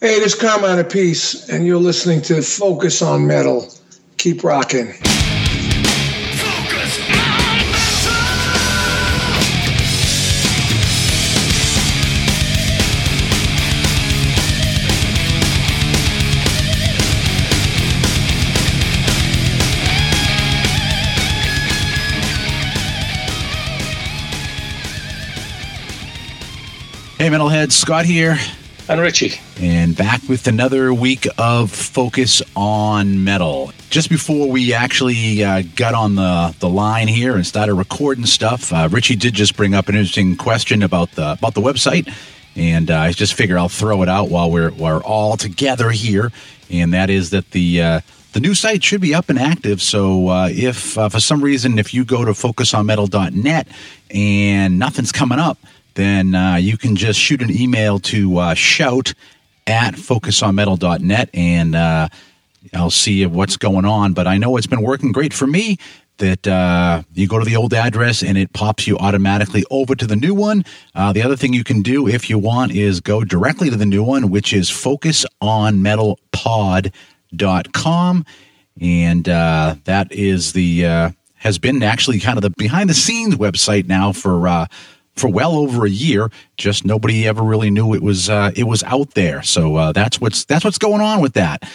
Hey, this is Carmine Appice, and you're listening to Focus on Metal. Keep rocking. Hey, Metalheads, Scott here. And Richie. And back with another week of Focus on Metal. Just before we actually uh, got on the, the line here and started recording stuff, uh, Richie did just bring up an interesting question about the about the website, and uh, I just figure I'll throw it out while we're we're all together here. And that is that the uh, the new site should be up and active. So uh, if uh, for some reason if you go to focusonmetal.net and nothing's coming up then uh, you can just shoot an email to uh, shout at focusonmetal.net and uh, I'll see what's going on. But I know it's been working great for me that uh, you go to the old address and it pops you automatically over to the new one. Uh, the other thing you can do if you want is go directly to the new one, which is focusonmetalpod.com. And uh, that is the, has been actually kind of the behind the scenes website now for, for well over a year. Just nobody ever really knew it was uh, it was out there. So uh, that's what's that's what's going on with that.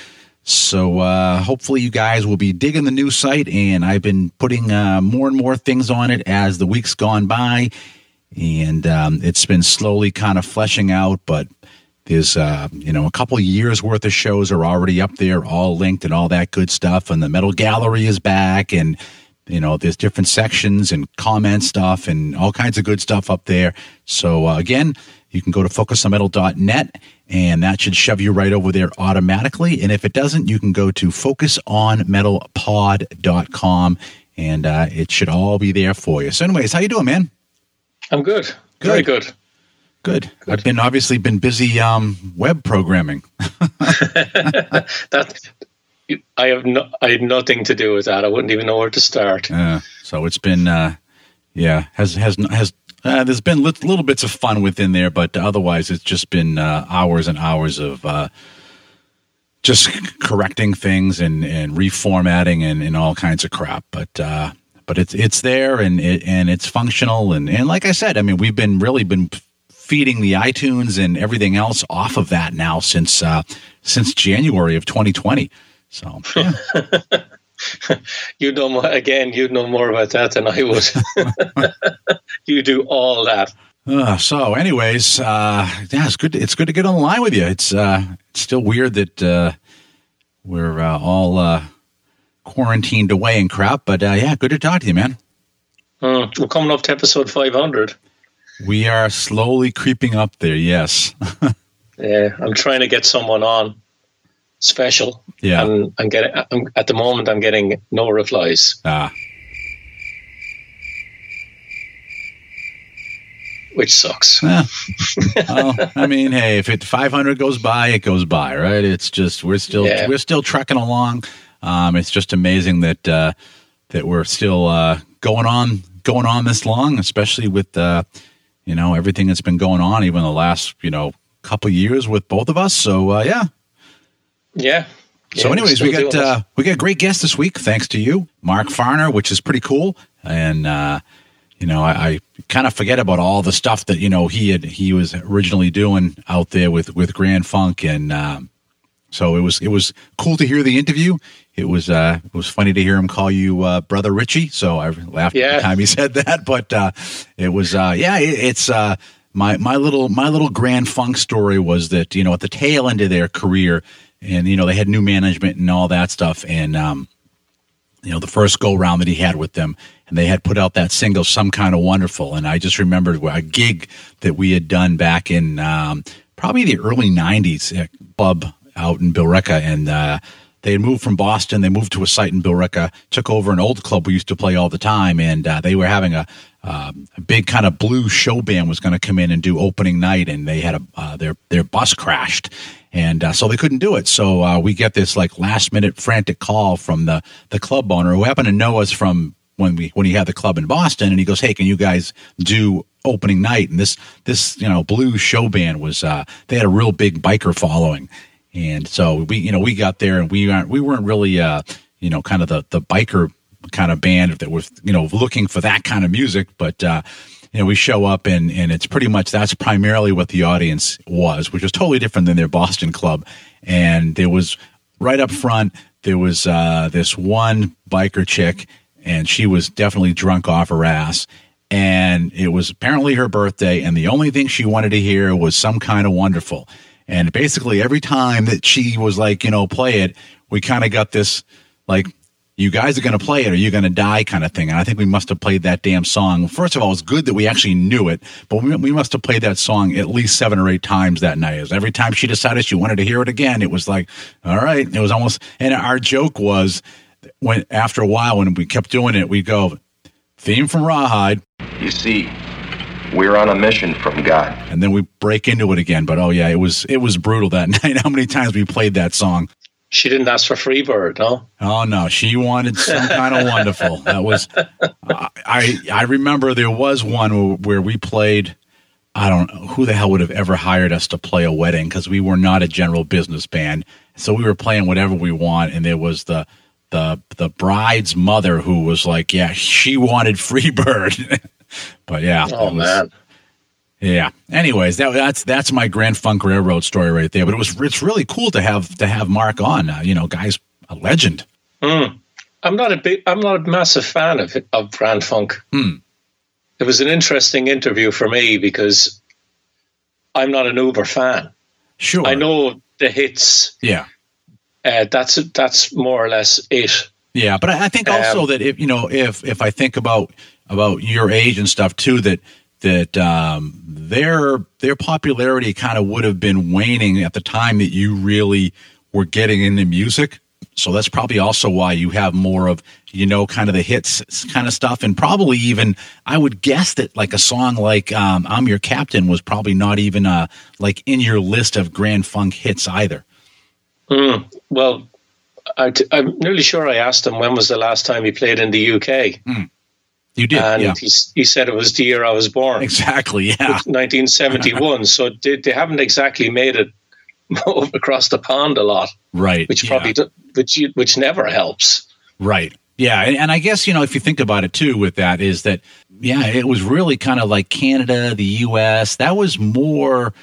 So uh, hopefully you guys will be digging the new site, and I've been putting uh, more and more things on it as the weeks gone by, and um, it's been slowly kind of fleshing out. But there's uh, you know a couple years worth of shows are already up there, all linked and all that good stuff, and the Metal Gallery is back, and you know there's different sections and comment stuff and all kinds of good stuff up there so uh, again you can go to focusonmetal.net and that should shove you right over there automatically and if it doesn't you can go to focusonmetalpod.com and uh, it should all be there for you so anyways how you doing man i'm good, good. very good Good. Good. I've been obviously been busy um, web programming. that I have no, I had nothing to do with that. I wouldn't even know where to start. So it's been, uh, yeah, has has has. Uh, there's been li- little bits of fun within there, but otherwise it's just been uh, hours and hours of uh, just correcting things and, and reformatting and, and all kinds of crap. But uh, but it's it's there and it, and it's functional and, and like I said, I mean we've been really been feeding the iTunes and everything else off of that now since since January of 2020. So, yeah. you know more, again. You know more about that than I would. you do all that. Uh, so, anyways, uh, yeah, it's good. It's good to get on the line with you. It's uh, it's still weird that uh, we're uh, all uh, quarantined away and crap, but uh, yeah, good to talk to you, man. Mm, we're coming up to episode five hundred. We are slowly creeping up there. Yes. yeah, I'm trying to get someone on special. Yeah, and I'm getting I'm, at the moment I'm getting no replies. Ah. Which sucks. Yeah. well, I mean, hey, if it 500 goes by, it goes by, right? It's just we're still yeah. we're still trucking along. Um, it's just amazing that uh, that we're still uh, going on going on this long, especially with uh, you know everything that's been going on even the last you know couple years with both of us. So uh, yeah, yeah. So, yeah, anyways, we got uh, we got a great guest this week, thanks to you, Mark Farner, which is pretty cool. And uh, you know, I, I kind of forget about all the stuff that you know he had he was originally doing out there with with Grand Funk, and um, so it was it was cool to hear the interview. It was uh, it was funny to hear him call you uh, brother Richie. So I laughed yeah. the time he said that, but uh, it was uh, yeah, it, it's uh, my my little my little Grand Funk story was that you know at the tail end of their career and you know they had new management and all that stuff. And um, you know the first go round that he had with them and they had put out that single some kind of wonderful. And i just remembered a gig that we had done back in um, probably the early 90s at club out in billerica. And uh, they had moved from boston. They moved to a site in billerica took over an old club we used to play all the time. And uh, they were having a, um, a big kind of blue show band was going to come in and do opening night and they had a uh, their their bus crashed and uh, so they couldn't do it. So uh, we get this like last minute frantic call from the the club owner who happened to know us from when we when he had the club in Boston, and he goes, "Hey, can you guys do opening night?" And this this you know blue show band was uh, they had a real big biker following, and so we you know we got there and we aren't we weren't really uh, you know kind of the the biker kind of band that was you know looking for that kind of music, but. Uh, you know, we show up and, and it's pretty much that's primarily what the audience was, which was totally different than their Boston club. And there was right up front, there was uh, this one biker chick, and she was definitely drunk off her ass. And it was apparently her birthday, and the only thing she wanted to hear was some kind of wonderful. And basically, every time that she was like, you know, play it, we kind of got this like you guys are going to play it or you're going to die kind of thing. And I think we must have played that damn song. First of all, it's good that we actually knew it, but we, we must have played that song at least seven or eight times that night. As every time she decided she wanted to hear it again, it was like, all right. It was almost, and our joke was when after a while, when we kept doing it, we go, theme from Rawhide. You see, we're on a mission from God. And then we break into it again. But oh yeah, it was it was brutal that night. How many times we played that song? She didn't ask for Freebird, no. Oh no, she wanted some kind of wonderful. That was, I I remember there was one where we played. I don't know who the hell would have ever hired us to play a wedding because we were not a general business band. So we were playing whatever we want, and there was the the the bride's mother who was like, yeah, she wanted Freebird. but yeah, oh was, man, yeah. Anyways, that, that's that's my Grand Funk Railroad story right there. But it was it's really cool to have to have Mark on. Uh, you know, guys, a legend. Mm. I'm not a big, I'm not a massive fan of of Grand Funk. Mm. It was an interesting interview for me because I'm not an Uber fan. Sure, I know the hits. Yeah, uh, that's that's more or less it. Yeah, but I think also um, that if you know if if I think about about your age and stuff too that that um, their their popularity kind of would have been waning at the time that you really were getting into music. So that's probably also why you have more of you know kind of the hits kind of stuff, and probably even I would guess that like a song like um, "I'm Your Captain" was probably not even uh, like in your list of Grand Funk hits either. Mm, well, i t- I'm nearly sure I asked him when was the last time he played in the UK. Mm. You did, and yeah. he, he said it was the year I was born. Exactly, yeah, 1971. so they, they haven't exactly made it across the pond a lot, right? Which probably yeah. do, which which never helps, right? Yeah, and, and I guess you know if you think about it too, with that is that yeah, it was really kind of like Canada, the U.S. That was more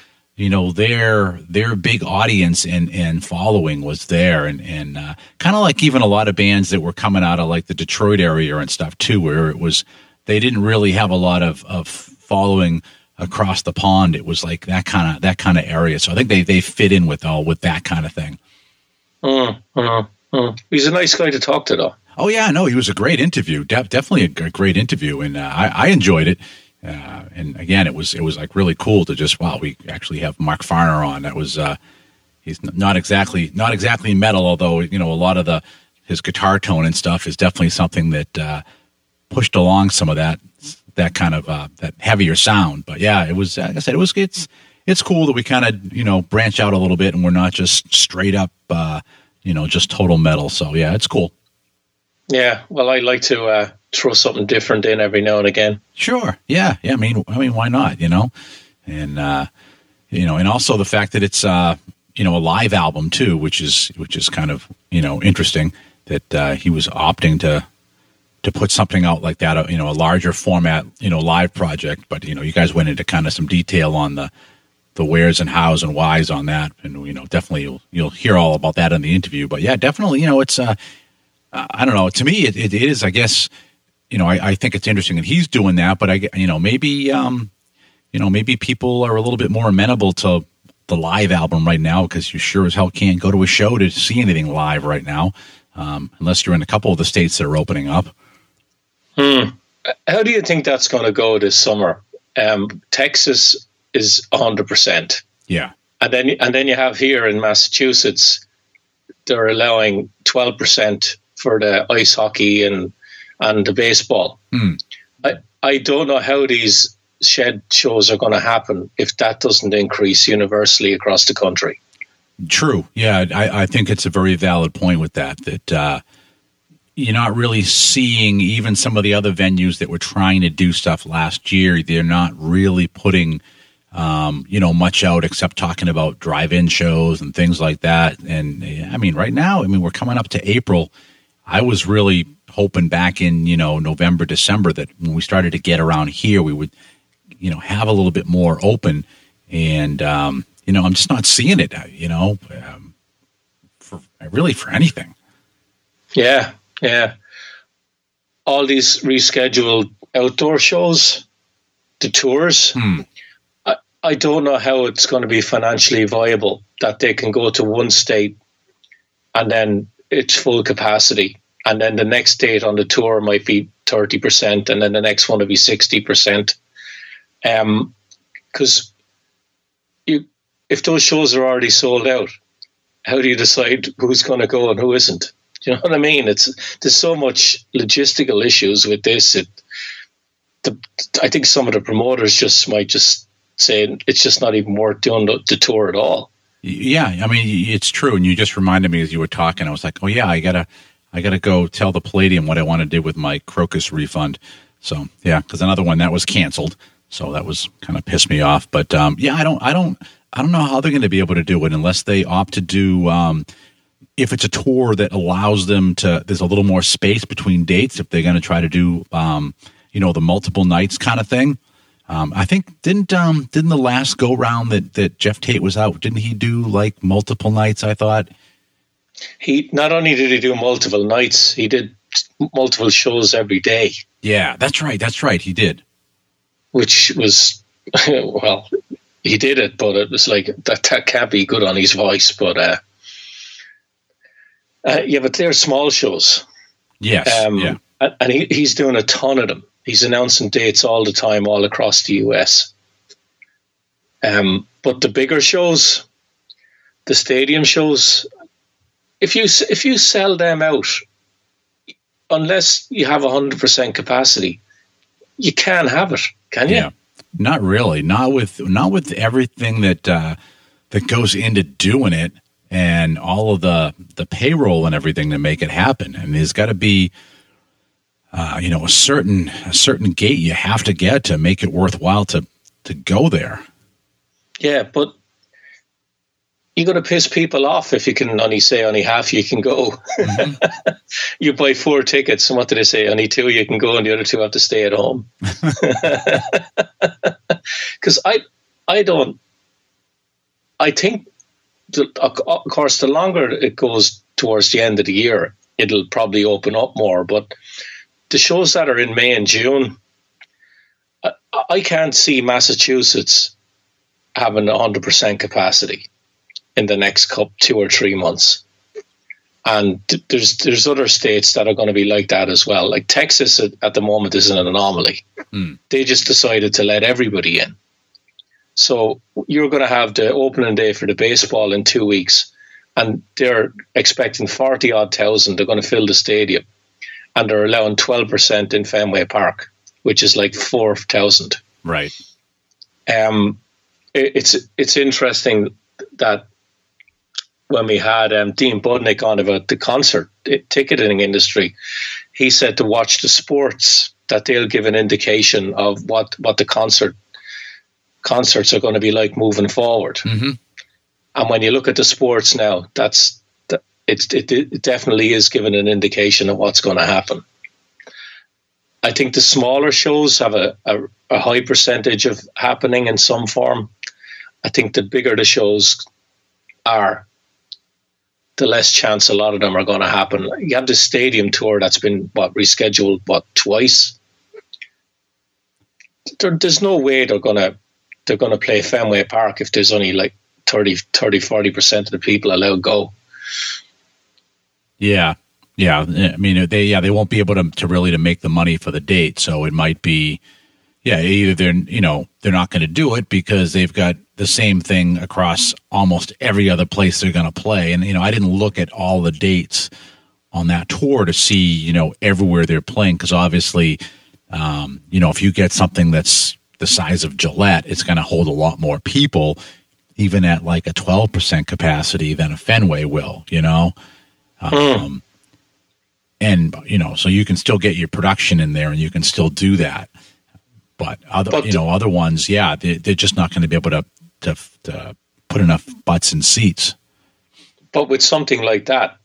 you know their their big audience and and following was there and and uh, kind of like even a lot of bands that were coming out of like the Detroit area and stuff too where it was they didn't really have a lot of of following across the pond it was like that kind of that kind of area so I think they they fit in with all with that kind of thing. Mm, mm, mm. He's a nice guy to talk to though. Oh yeah, no, he was a great interview. De- definitely a, great interview, and uh, I, I enjoyed it. Uh, and again, it was it was like really cool to just wow, we actually have Mark Farner on. That was uh, he's not exactly not exactly metal, although you know a lot of the his guitar tone and stuff is definitely something that uh, pushed along some of that that kind of uh, that heavier sound. But yeah, it was like I said, it was it's it's cool that we kind of you know branch out a little bit and we're not just straight up uh, you know just total metal. So yeah, it's cool. Yeah, well, I like to uh, throw something different in every now and again. Sure. Yeah. Yeah. I mean, I mean, why not? You know, and uh, you know, and also the fact that it's uh, you know a live album too, which is which is kind of you know interesting that uh, he was opting to to put something out like that, uh, you know, a larger format, you know, live project. But you know, you guys went into kind of some detail on the the wheres and hows and whys on that, and you know, definitely you'll you'll hear all about that in the interview. But yeah, definitely, you know, it's uh, I don't know. To me, it, it is, I guess, you know, I, I, think it's interesting that he's doing that, but I, you know, maybe, um, you know, maybe people are a little bit more amenable to the live album right now because you sure as hell can't go to a show to see anything live right now, um, unless you're in a couple of the states that are opening up. Hmm. How do you think that's going to go this summer? Um, Texas is hundred percent. Yeah, and then and then you have here in Massachusetts, they're allowing twelve percent for the ice hockey and and the baseball. Mm. I I don't know how these shed shows are going to happen if that doesn't increase universally across the country. True. Yeah, I, I think it's a very valid point with that. That uh, you're not really seeing even some of the other venues that were trying to do stuff last year. They're not really putting, um, you know, much out except talking about drive-in shows and things like that. And I mean, right now, I mean, we're coming up to April. I was really hoping back in you know November, December that when we started to get around here, we would, you know, have a little bit more open. And um, you know, I'm just not seeing it. You know, um, for really for anything. Yeah, yeah. All these rescheduled outdoor shows, the tours. Hmm. I, I don't know how it's going to be financially viable that they can go to one state and then it's full capacity. And then the next date on the tour might be 30%, and then the next one will be 60%. Um, because you, if those shows are already sold out, how do you decide who's going to go and who isn't? Do you know what I mean? It's there's so much logistical issues with this. It, the, I think some of the promoters just might just say it's just not even worth doing the, the tour at all. Yeah, I mean it's true, and you just reminded me as you were talking. I was like, oh yeah, I gotta, I gotta go tell the Palladium what I want to do with my Krokus refund. So yeah, because another one that was canceled, so that was kind of pissed me off. But um, yeah, I don't, I don't, I don't know how they're going to be able to do it unless they opt to do. Um, if it's a tour that allows them to, there's a little more space between dates. If they're going to try to do, um, you know, the multiple nights kind of thing. Um, I think didn't um, didn't the last go round that that Geoff Tate was out? Didn't he do like multiple nights? I thought he not only did he do multiple nights, he did multiple shows every day. Yeah, that's right. That's right. He did, which was well, he did it, but it was like that. That can't be good on his voice, but. uh uh, yeah, but they're small shows. Yes. Um, yeah. And he, he's doing a ton of them. He's announcing dates all the time, all across the US. Um, but the bigger shows, the stadium shows, if you if you sell them out, unless you have hundred percent capacity, you can't have it, can you? Yeah, not really. Not with not with everything that uh, that goes into doing it and all of the the payroll and everything to make it happen. And there's got to be, uh, you know, a certain a certain gate you have to get to make it worthwhile to to go there. Yeah, but you got to piss people off if you can only say only half you can go. Mm-hmm. you buy four tickets, and what do they say? Only two you can go, and the other two have to stay at home. Because I, I don't. I think of course, the longer it goes towards the end of the year, it'll probably open up more. But the shows that are in May and June, I, I can't see Massachusetts having 100% capacity in the next couple, two or three months. And there's there's other states that are going to be like that as well. Like Texas at, at the moment is an anomaly. Mm. They just decided to let everybody in. So you're going to have the opening day for the baseball in two weeks, and they're expecting 40 odd thousand. They're going to fill the stadium, and they're allowing 12% in Fenway Park, which is like 4,000. Right. Um, it, it's it's interesting that when we had um, Dean Budnick on about the concert ticketing industry, he said to watch the sports that they'll give an indication of what, what the concert concerts are going to be like moving forward. Mm-hmm. And when you look at the sports now, that's it, it, it definitely is giving an indication of what's going to happen. I think the smaller shows have a, a, a, high percentage of happening in some form. I think the bigger the shows are, the less chance a lot of them are going to happen. You have the stadium tour that's been what rescheduled what twice. There, there's no way they're going to they're going to play Fenway Park if there's only like 30, 30 40% of the people allowed go. Yeah. Yeah. I mean, they, yeah, they won't be able to, to really to make the money for the date. So it might be, yeah, either they're, you know, they're not going to do it because they've got the same thing across almost every other place they're going to play. And, you know, I didn't look at all the dates on that tour to see, you know, everywhere they're playing. Cause obviously, um, you know, if you get something that's the size of Gillette, it's going to hold a lot more people, even at like a 12% capacity than a Fenway will, you know? Mm. Um, and you know, so you can still get your production in there, and you can still do that. But other, but you know, other ones, yeah, they, they're just not going to be able to, to to put enough butts in seats. But with something like that,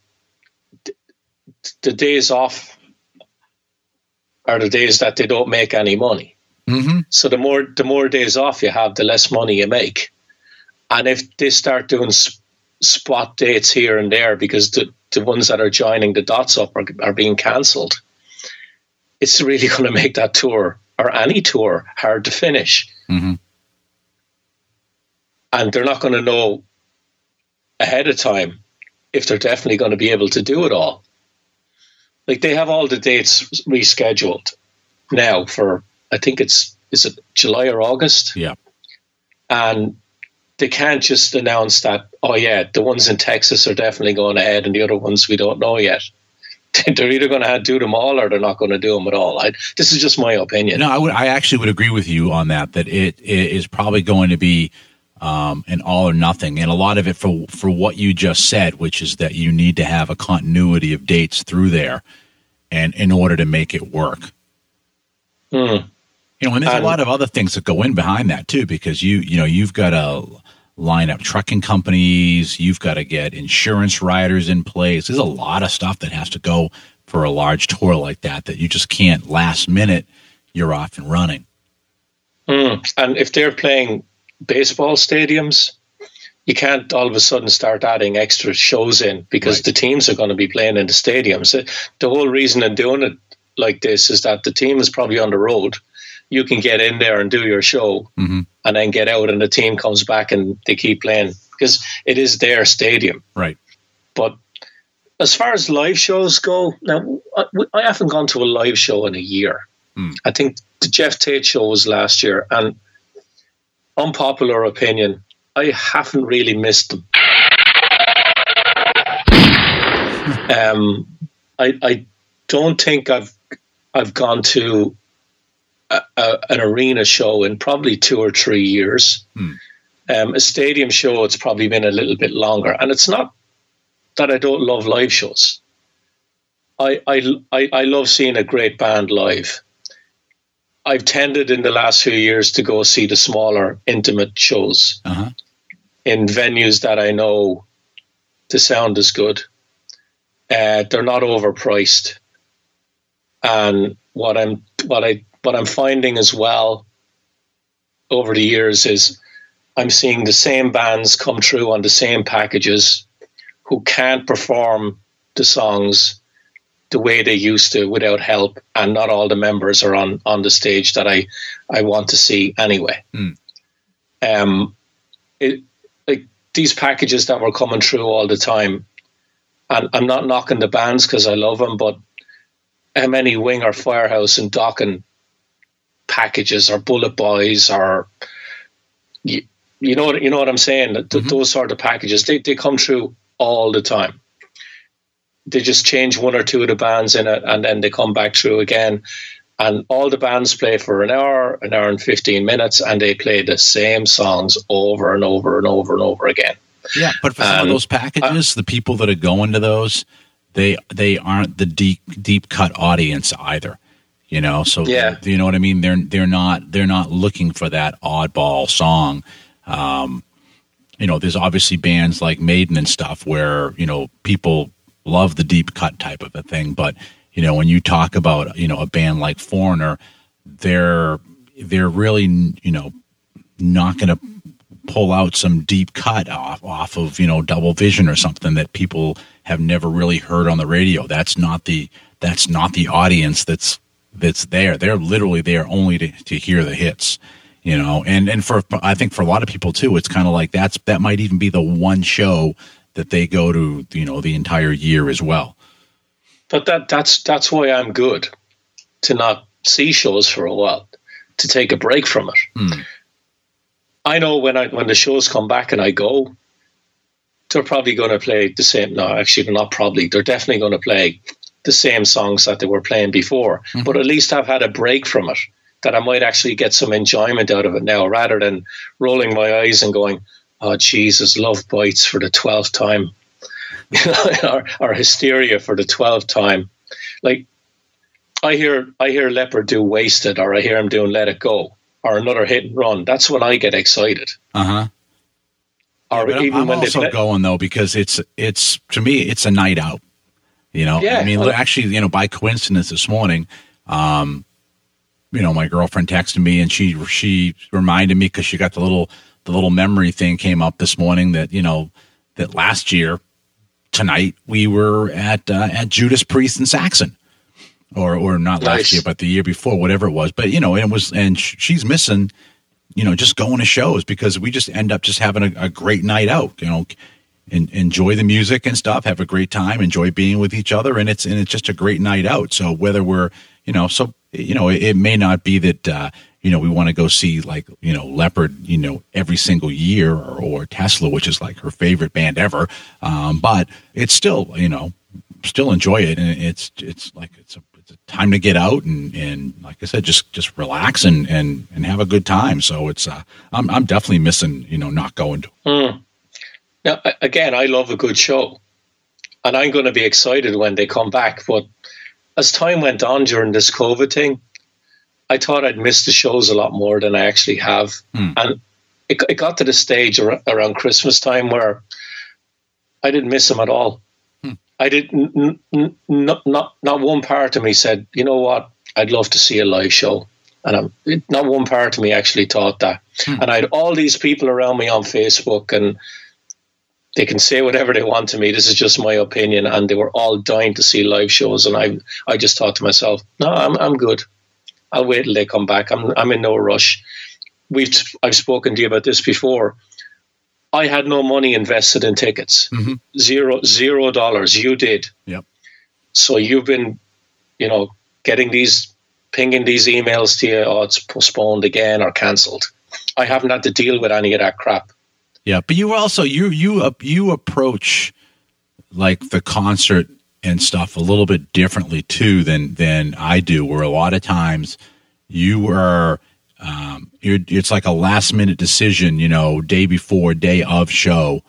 the days off are the days that they don't make any money. Mm-hmm. So the more the more days off you have, the less money you make. And if they start doing sp- spot dates here and there because the, the ones that are joining the dots up are, are being cancelled, it's really going to make that tour or any tour hard to finish. Mm-hmm. And they're not going to know ahead of time if they're definitely going to be able to do it all. Like they have all the dates rescheduled now for I think it's is it July or August? Yeah. And they can't just announce that, oh yeah, the ones in Texas are definitely going ahead and the other ones we don't know yet. they're either going to do them all or they're not going to do them at all. I, this is just my opinion. No, I would. I actually would agree with you on that. That it, it is probably going to be um, an all or nothing, and a lot of it for for what you just said, which is that you need to have a continuity of dates through there, and in order to make it work. Mm. You know, and there's a lot of other things that go in behind that too, because you you know you've got to line up trucking companies, you've got to get insurance riders in place. There's a lot of stuff that has to go for a large tour like that that you just can't last minute. You're off and running. Mm. And if they're playing baseball stadiums, you can't all of a sudden start adding extra shows in because right. the teams are going to be playing in the stadiums. The whole reason in doing it like this is that the team is probably on the road you can get in there and do your show mm-hmm. and then get out and the team comes back and they keep playing because it is their stadium. Right. But as far as live shows go, now I, I haven't gone to a live show in a year. Mm. I think the Geoff Tate show was last year, and unpopular opinion, I haven't really missed them. um, I I don't think I've I've gone to a, a, an arena show in probably two or three years. Hmm. Um, a stadium show, it's probably been a little bit longer. And it's not that I don't love live shows. I, I, I, I love seeing a great band live. I've tended in the last few years to go see the smaller, intimate shows uh-huh. in venues that I know the sound is good. Uh, they're not overpriced. And what I'm what I what I'm finding as well over the years is I'm seeing the same bands come through on the same packages who can't perform the songs the way they used to without help, and not all the members are on on the stage that I I want to see anyway. Mm. Um, it like these packages that were coming through all the time, and I'm not knocking the bands because I love them, but how many Winger Firehouse and Dokken packages or bullet boys or you, you know you know what I'm saying? Mm-hmm. those sort of packages they, they come through all the time. They just change one or two of the bands in it and then they come back through again. And all the bands play for an hour an hour and 15 minutes and they play the same songs over and over and over and over again. Yeah but for some of those packages uh, the people that are going to those they they aren't the deep deep cut audience either you know? So yeah. you know what i mean? They're they're not they're not looking for that oddball song. Um, you know there's obviously bands like maiden and stuff where you know people love the deep cut type of a thing. But you know when you talk about you know a band like foreigner they're they're really you know not going to pull out some deep cut off off of you know double vision or something that people have never really heard on the radio. That's not the that's not the audience that's that's there. They're literally there only to, to hear the hits, you know. And and for I think for a lot of people too, it's kind of like that's that might even be the one show that they go to, you know, the entire year as well. But that that's that's why I'm good to not see shows for a while, to take a break from it. Hmm. I know when I when the shows come back and I go, they're probably going to play the same. No, actually, they're not probably. They're definitely going to play the same songs that they were playing before, mm-hmm. but at least I've had a break from it that I might actually get some enjoyment out of it now rather than rolling my eyes and going, oh, Jesus, love bites for the 12th time, or, or hysteria for the 12th time. like I hear I hear Leppard do Wasted, or I hear him doing Let It Go, or another hit and run. That's when I get excited. Uh huh. Or But I'm, I'm when also they going though because it's it's to me it's a night out. You know, Yeah, I mean, actually, you know, by coincidence this morning, um, you know, my girlfriend texted me and she she reminded me because she got the little the little memory thing came up this morning that you know that last year tonight we were at uh, at Judas Priest and Saxon. Or, or not last year, but the year before, whatever it was. But you know, it was, and sh- she's missing you know, just going to shows because we just end up just having a, a great night out, you know, en- enjoy the music and stuff, have a great time, enjoy being with each other. And it's, and it's just a great night out. So whether we're, you know, so, you know, it, it may not be that, uh, you know, we want to go see like, you know, Leppard, you know, every single year or, or Tesla, which is like her favorite band ever. Um, but it's still, you know, still enjoy it. And it's, it's like, it's a, it's a time to get out and, and like I said, just, just relax and, and, and have a good time. So it's, uh, I'm, I'm definitely missing, you know, not going to. Now, again, I love a good show, and I'm going to be excited when they come back. But as time went on during this COVID thing, I thought I'd miss the shows a lot more than I actually have, hmm. and it, it got to the stage ar- around Christmas time where I didn't miss them at all. Hmm. I didn't. N- n- not not not one part of me said, you know what, I'd love to see a live show. And I'm, it, not one part of me actually thought that. Hmm. And I had all these people around me on Facebook, and they can say whatever they want to me. This is just my opinion, and they were all dying to see live shows. And I, I just thought to myself, no, I'm, I'm good. I'll wait till they come back. I'm, I'm in no rush. We've, I've spoken to you about this before. I had no money invested in tickets. Mm-hmm. Zero, zero dollars. You did. Yep. So you've been, you know, getting these, pinging these emails to you. Oh, it's postponed again or cancelled. I haven't had to deal with any of that crap. Yeah, but you also you you uh, you approach like the concert and stuff a little bit differently too than than I do. Where a lot of times you are um, it's like a last minute decision, you know, day before, day of show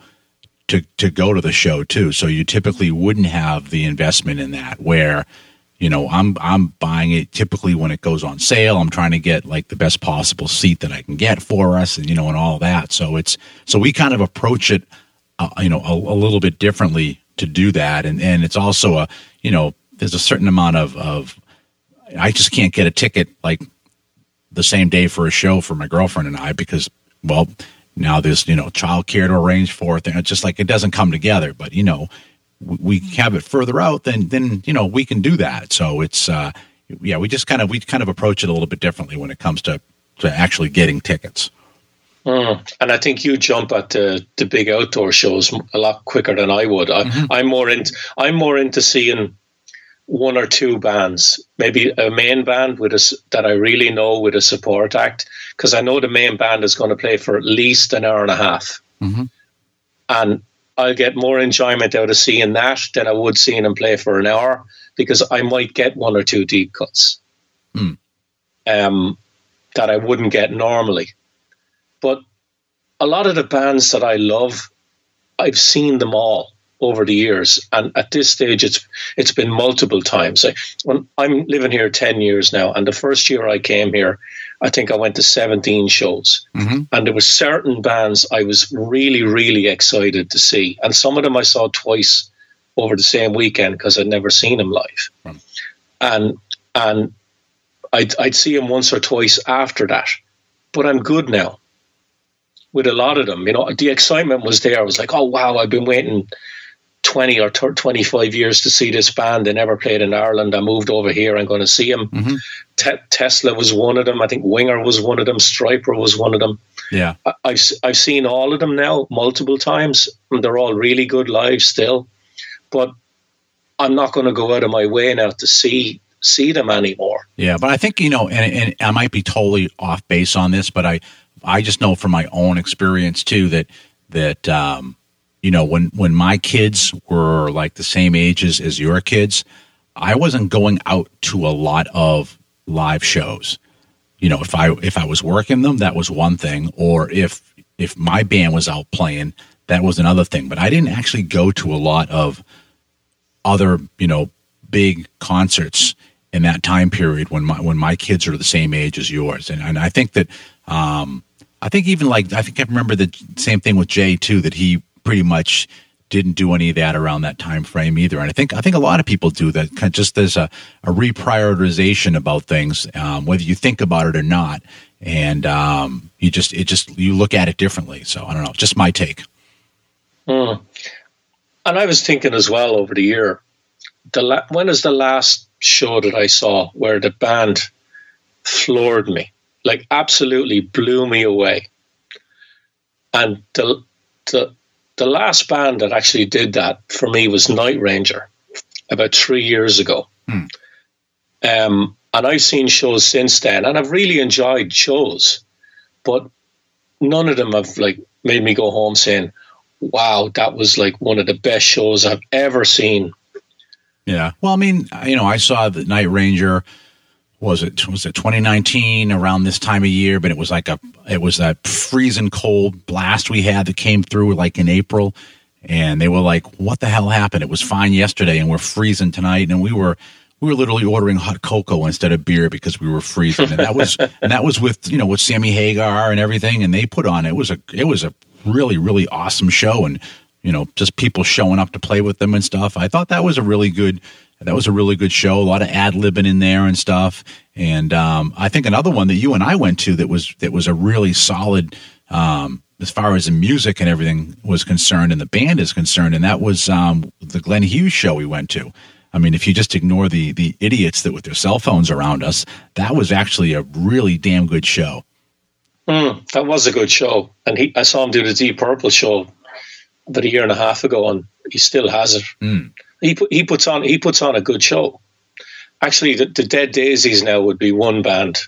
to to go to the show too. So you typically wouldn't have the investment in that where you know i'm i'm buying it typically when it goes on sale. I'm trying to get like the best possible seat that i can get for us and you know and all that. So it's so we kind of approach it uh, you know a, a little bit differently to do that. And and it's also a you know there's a certain amount of of i just can't get a ticket like the same day for a show for my girlfriend and i because well now there's you know child care to arrange for. It and it's just like it doesn't come together. But you know we have it further out, then then you know we can do that. So it's uh, yeah, we just kind of we kind of approach it a little bit differently when it comes to to actually getting tickets. Mm. And I think you jump at the, the big outdoor shows a lot quicker than I would. I, I'm more into I'm more into seeing one or two bands, maybe a main band with us that I really know with a support act, because I know the main band is going to play for at least an hour and a half, and I'll get more enjoyment out of seeing that than I would seeing them play for an hour, because I might get one or two deep cuts, um, that I wouldn't get normally. But a lot of the bands that I love, I've seen them all over the years, and at this stage, it's it's been multiple times. I, when I'm living here ten years now, and the first year I came here, I think I went to seventeen shows, mm-hmm. and there were certain bands I was really really excited to see, and some of them I saw twice over the same weekend because I'd never seen them live, and and I'd I'd see them once or twice after that, but I'm good now with a lot of them. You know, the excitement was there. I was like, oh, wow, I've been waiting 20 or 30, 25 years to see this band. They never played in Ireland. I moved over here. I'm going to see them. Te- Tesla was one of them. I think Winger was one of them. Stryper was one of them. Yeah, I- I've, I've seen all of them now multiple times, and they're all really good live still. But I'm not going to go out of my way now to see see them anymore. yeah, but I think you know, and, and I might be totally off base on this, but I I just know from my own experience too that that um, you know when when my kids were like the same ages as your kids, I wasn't going out to a lot of live shows. You know, if I if I was working them, that was one thing, or if if my band was out playing, that was another thing. But I didn't actually go to a lot of other, you know, big concerts in that time period when my when my kids are the same age as yours, and and I think that um, I think even like I think I remember the same thing with Jay too that he pretty much didn't do any of that around that time frame either. And I think I think a lot of people do that. Kind of just there's a, a reprioritization about things, um, whether you think about it or not, and um, you just it just you look at it differently. So I don't know, just my take. Mm. And I was thinking as well over the year, the la- when is the last show that I saw where the band floored me, like absolutely blew me away, and the the the last band that actually did that for me was Night Ranger about three years ago. Hmm. Um, and I've seen shows since then, and I've really enjoyed shows, but none of them have like made me go home saying, "Wow, that was like one of the best shows I've ever seen." Yeah, well, I mean, you know, I saw the Night Ranger was it was it 2019 around this time of year but it was like a it was a freezing cold blast we had that came through like in April. And they were like what the hell happened? It was fine yesterday and we're freezing tonight. And we were we were literally ordering hot cocoa instead of beer because we were freezing. And that was and that was with you know with Sammy Hagar and everything. And they put on it was a it was a really really awesome show. And you know just people showing up to play with them and stuff. I thought that was a really good that was a really good show. A lot of ad libbing in there and stuff. And um, I think another one that you and I went to that was that was a really solid um, as far as the music and everything was concerned, and the band is concerned, and that was um, the Glenn Hughes show we went to. I mean, if you just ignore the the idiots that with their cell phones around us, that was actually a really damn good show. Mm, that was a good show, and he, I saw him do the Deep Purple show about a year and a half ago, and he still has it. Mm he he puts on he puts on a good show. Actually, the, the Dead Daisies now would be one band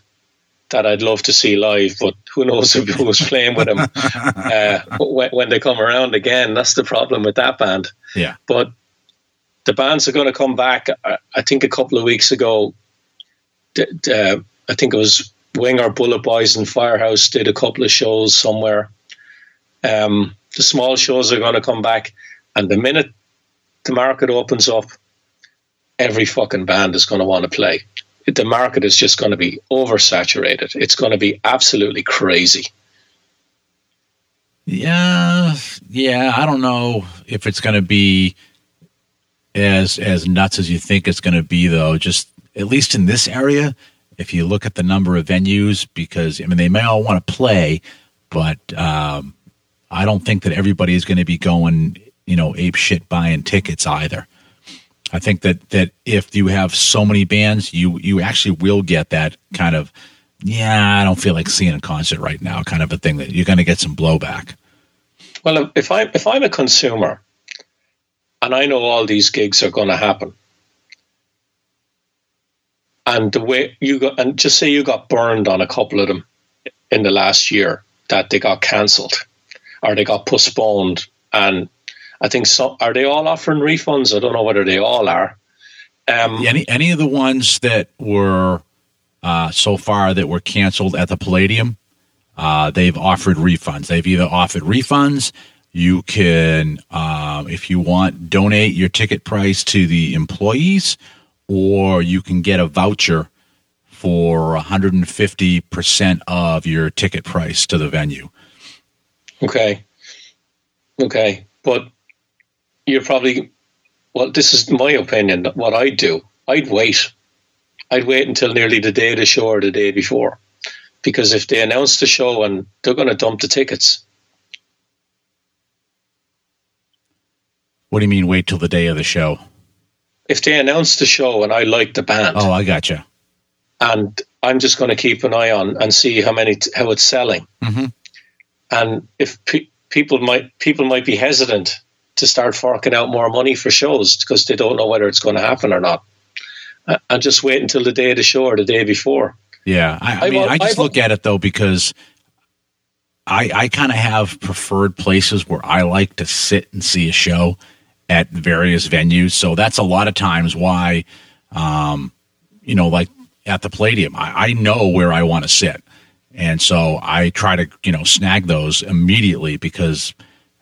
that I'd love to see live, but who knows who was playing with them uh, when, when, they come around again. That's the problem with that band. Yeah. But the bands are going to come back. I, I think a couple of weeks ago, uh, I think it was Winger, Bullet Boys, and Firehouse did a couple of shows somewhere. Um, the small shows are going to come back, and the minute the market opens up, every fucking band is going to want to play. The market is just going to be oversaturated. It's going to be absolutely crazy. Yeah, yeah. I don't know if it's going to be as as nuts as you think it's going to be, though. Just at least in this area, if you look at the number of venues, because I mean they may all want to play, but um, I don't think that everybody is going to be going you know, ape shit buying tickets either. I think that that if you have so many bands, you you actually will get that kind of yeah, I don't feel like seeing a concert right now kind of a thing that you're going to get some blowback. Well, if I if I'm a consumer and I know all these gigs are going to happen, and the way you got and just say you got burned on a couple of them in the last year that they got cancelled or they got postponed and I think so. Are they all offering refunds? I don't know whether they all are. Um, any any of the ones that were uh, so far that were canceled at the Palladium, uh, they've offered refunds. They've either offered refunds. You can, um, if you want, donate your ticket price to the employees, or you can get a voucher for 150% of your ticket price to the venue. Okay. Okay. But you're probably well this is my opinion what i'd do. I'd wait. I'd wait until nearly the day of the show or the day before. Because if they announce the show and they're going to dump the tickets. What do you mean wait till the day of the show? If they announce the show and i like the band. Oh i gotcha. And i'm just going to keep an eye on and see how many how it's selling. Mm-hmm. and if pe- people might people might be hesitant to start forking out more money for shows because they don't know whether it's going to happen or not. And just wait until the day of the show or the day before. Yeah, I, I mean, I just I've, look at it though because I I kind of have preferred places where I like to sit and see a show at various venues. So that's a lot of times why, um, you know, like at the Palladium, I, I know where I want to sit, and so I try to you know snag those immediately because.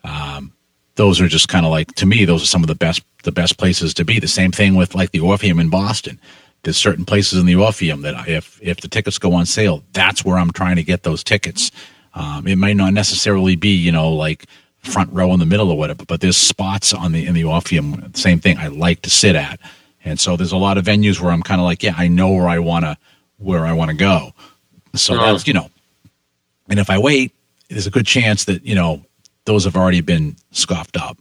Um, those are just kind of like to me those are some of the best the best places to be. The same thing with like the Orpheum in Boston. There's certain places in the Orpheum that I, if if the tickets go on sale, that's where I'm trying to get those tickets. Um, it might not necessarily be you know like front row in the middle or whatever, but there's spots on the in the Orpheum. Same thing. I like to sit at, and so there's a lot of venues where I'm kind of like, yeah, I know where I wanna where I want to go. So that's you know, and if I wait, there's a good chance that you know those have already been scoffed up.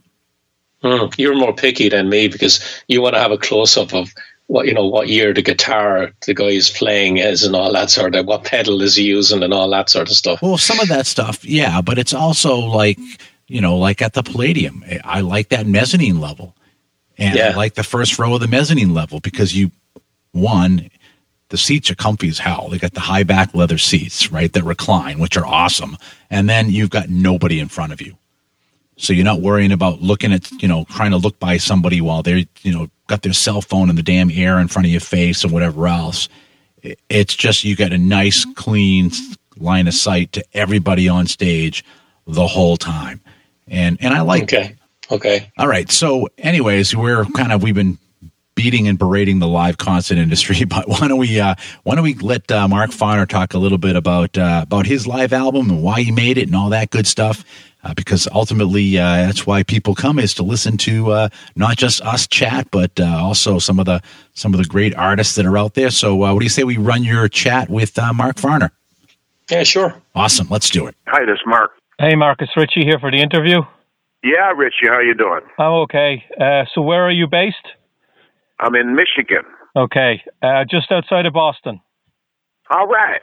Mm, you're more picky than me because you want to have a close up of what you know what year the guitar the guy is playing is and all that sort of what pedal is he using and all that sort of stuff. Well, some of that stuff, yeah, but it's also like you know, like at the Palladium, I like that mezzanine level, and yeah. I like the first row of the mezzanine level because you one the seats are comfy as hell. They got the high back leather seats, right, that recline, which are awesome. And then you've got nobody in front of you. So you're not worrying about looking at, you know, trying to look by somebody while they're, you know, got their cell phone in the damn air in front of your face or whatever else. It's just you got a nice, mm-hmm. clean line of sight to everybody on stage the whole time. And and I like Okay. Okay. All right. So anyways, we're kind of we've been beating and berating the live concert industry, but why don't we uh, why don't we let uh, Mark Farner talk a little bit about uh, about his live album and why he made it and all that good stuff. Uh, because ultimately, uh, that's why people come is to listen to uh, not just us chat, but also some of the some of the great artists that are out there. So, what do you say we run your chat with Mark Farner? Yeah, sure. Awesome. Let's do it. Hi, this is Mark. Hey, Marcus Ritchie here for the interview. Yeah, Richie, how you doing? I'm okay. so, where are you based? I'm in Michigan. Okay, uh, just outside of Boston. All right.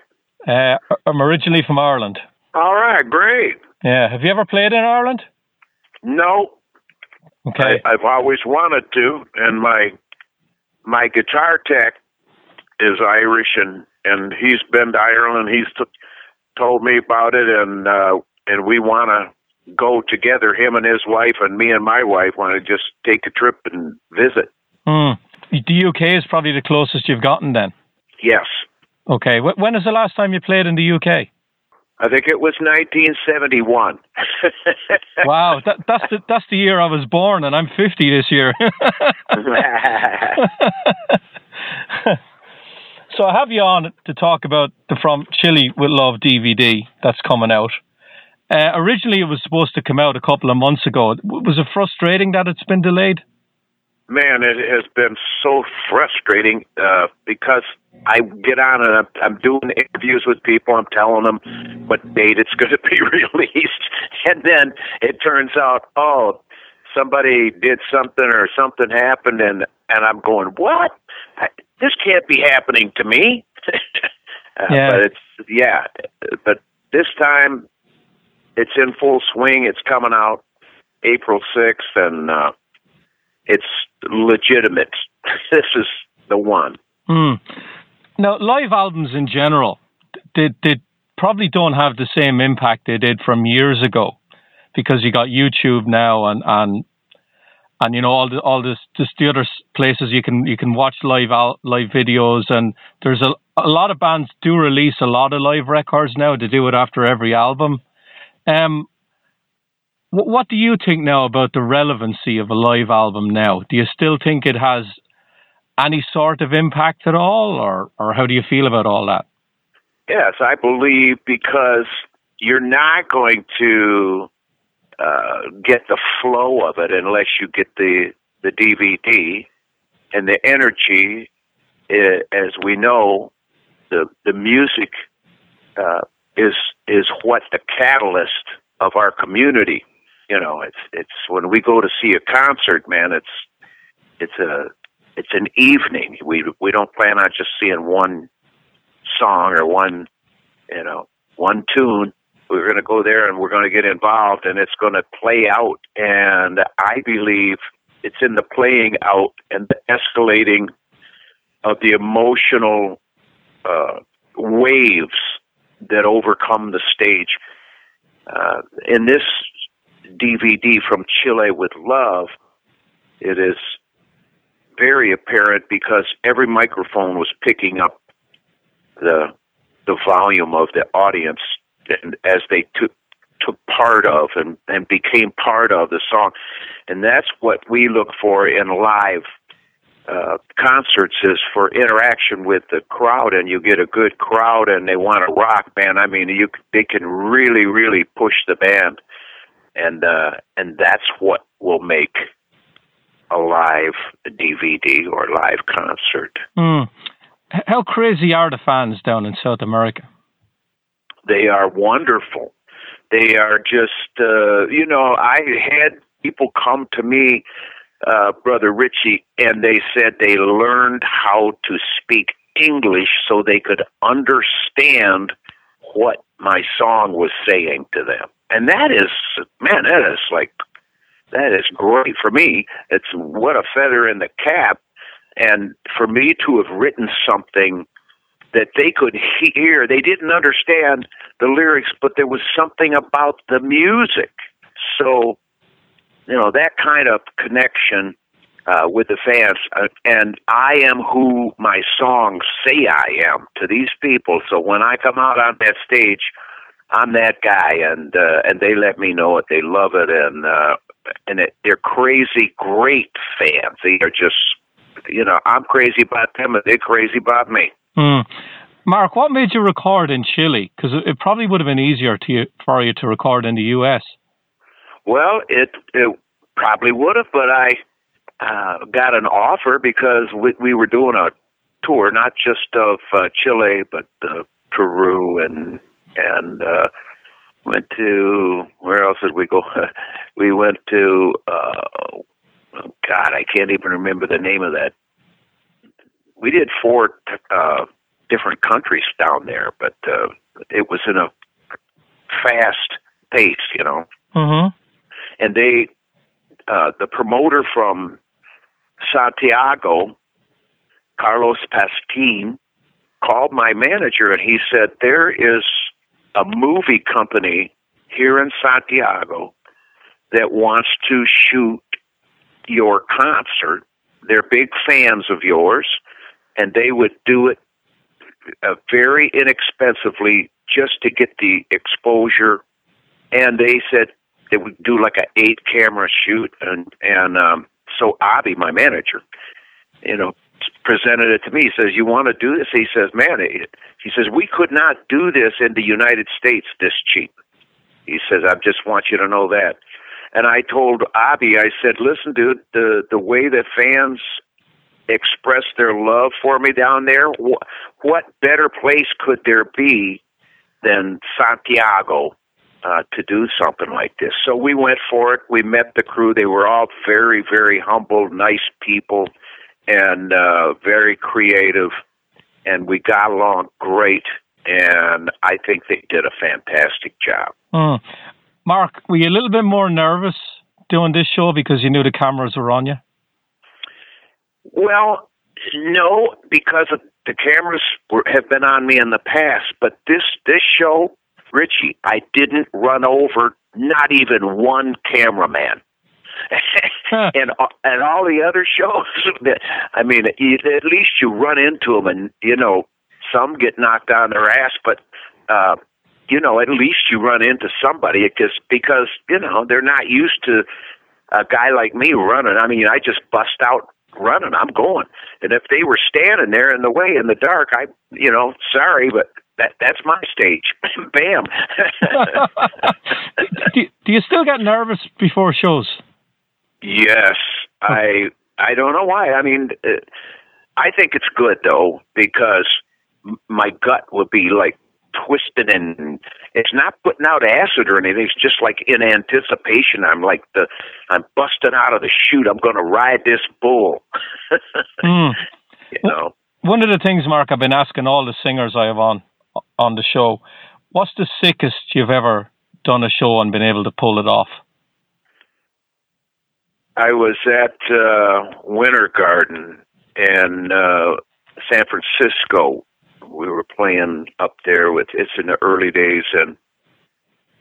Uh, I'm originally from Ireland. All right, great. Yeah, have you ever played in Ireland? No. Okay. I, have always wanted to, and my my guitar tech is Irish, and and he's been to Ireland. He's t- told me about it, and uh, and we want to go together. Him and his wife, and me and my wife want to just take a trip and visit. Mm. The UK is probably the closest you've gotten then. Yes. Okay. When is the last time you played in the UK? I think it was 1971. wow, that, that's the that's the year I was born, and I'm 50 this year. so I have you on to talk about the From Chile with Love DVD that's coming out. Uh, originally, it was supposed to come out a couple of months ago. Was it frustrating that it's been delayed? Man, it has been so frustrating uh, because I get on and I'm, I'm doing interviews with people. I'm telling them what date it's going to be released, and then it turns out, oh, somebody did something or something happened, and and I'm going, what? I, this can't be happening to me. uh, yeah. But it's yeah, but this time it's in full swing. It's coming out April sixth, and uh, it's legitimate. this is the one. Mm. Now, live albums in general, they, they probably don't have the same impact they did from years ago because you got YouTube now and and and you know all the all this just the other places you can you can watch live al- live videos and there's a a lot of bands do release a lot of live records now. They do it after every album. Um, what do you think now about the relevancy of a live album now? Do you still think it has any sort of impact at all, or, or how do you feel about all that? Yes, I believe because you're not going to uh, get the flow of it unless you get the the DVD and the energy. Uh, as we know, the the music uh, is is what the catalyst of our community you know, it's it's when we go to see a concert, man. It's it's a it's an evening. We we don't plan on just seeing one song or one you know one tune. We're going to go there and we're going to get involved, and it's going to play out. And I believe it's in the playing out and the escalating of the emotional uh, waves that overcome the stage. Uh, in this DVD from Chile with Love, it is very apparent because every microphone was picking up the the volume of the audience and as they took took part of and, and became part of the song. And that's what we look for in live uh, concerts is for interaction with the crowd, and you get a good crowd, and they want a rock band. I mean, you they can really, really push the band, and uh, and that's what will make a live DVD or live concert. Mm. How crazy are the fans down in South America? They are wonderful. They are just, uh, you know, I had people come to me, uh, Brother Richie, and they said they learned how to speak English so they could understand what my song was saying to them. And that is, man, that is like, that is great for me. It's what a feather in the cap. And for me to have written something that they could hear. They didn't understand the lyrics, but there was something about the music. So, you know, that kind of connection uh, with the fans. Uh, and I am who my songs say I am to these people. So when I come out on that stage, I'm that guy, and uh, and they let me know it. They love it, and uh, and it, they're crazy, great fans. They are just, you know, I'm crazy about them, and they're crazy about me. Mm. Mark, what made you record in Chile? Because it probably would have been easier to you, for you to record in the U.S. Well, it it probably would have, but I uh, got an offer because we, we were doing a tour, not just of uh, Chile, but uh, Peru and and uh, went to where else did we go? we went to uh, oh God, I can't even remember the name of that we did four uh, different countries down there, but uh, it was in a fast pace, you know. Mm-hmm. And they, uh, the promoter from Santiago, Carlos Pasquin, called my manager and he said, There is a movie company here in Santiago that wants to shoot your concert. They're big fans of yours and they would do it uh, very inexpensively just to get the exposure. And they said they would do like an eight camera shoot, and and um, so Avi, my manager, you know, presented it to me. He says, "You want to do this?" He says, "Man," he says, "We could not do this in the United States this cheap." He says, "I just want you to know that." And I told Abby, I said, "Listen, dude, the the way that fans express their love for me down there, what better place could there be than Santiago uh, to do something like this? So we went for it. We met the crew. They were all very, very humble, nice people, and uh, very creative. And we got along great. And I think they did a fantastic job. Mm. Mark, were you a little bit more nervous doing this show because you knew the cameras were on you? Well, no, because the cameras were, have been on me in the past. But this this show, Richie, I didn't run over not even one cameraman. and and all the other shows, That, I mean, at least you run into them, and you know, some get knocked on their ass, but uh, you know, at least you run into somebody because because you know they're not used to a guy like me running. I mean, I just bust out running. I'm going. And if they were standing there in the way in the dark, I, you know, sorry, but that that's my stage. Bam. do, do you still get nervous before shows? Yes, I I don't know why. I mean, uh, I think it's good though because my gut would be like twisted and it's not putting out acid or anything. It's just like in anticipation. I'm like the I'm busting out of the chute. I'm going to ride this bull. mm. You know. One of the things, Mark, I've been asking all the singers I have on on the show, what's the sickest you've ever done a show and been able to pull it off? I was at uh, Winter Garden in uh, San Francisco we were playing up there with it's in the early days and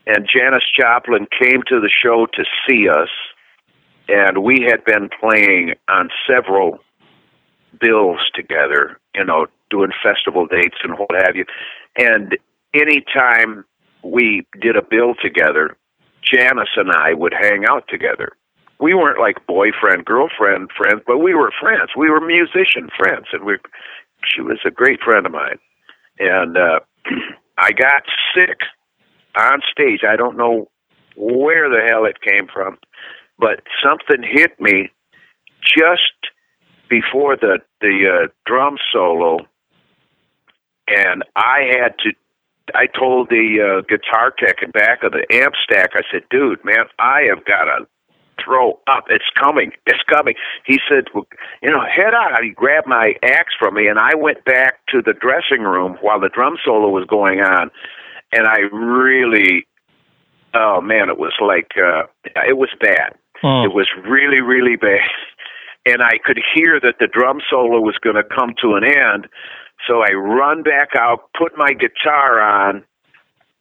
and Janis Joplin came to the show to see us and we had been playing on several bills together, you know, doing festival dates and what have you. And anytime we did a bill together, Janis and I would hang out together. We weren't like boyfriend, girlfriend friends, but we were friends. We were musician friends, and we. She was a great friend of mine, and uh, I got sick on stage. I don't know where the hell it came from, but something hit me just before the the uh, drum solo, and I had to. I told the uh, guitar tech in back of the amp stack. I said, "Dude, man, I have got to throw up. It's coming. It's coming." He said, well, "You know, head out." He grabbed my axe from me, and I went back to the dressing room while the drum solo was going on, and I really, oh man, it was like uh, it was bad. Hmm. It was really, really bad. And I could hear that the drum solo was going to come to an end. So I run back out, put my guitar on,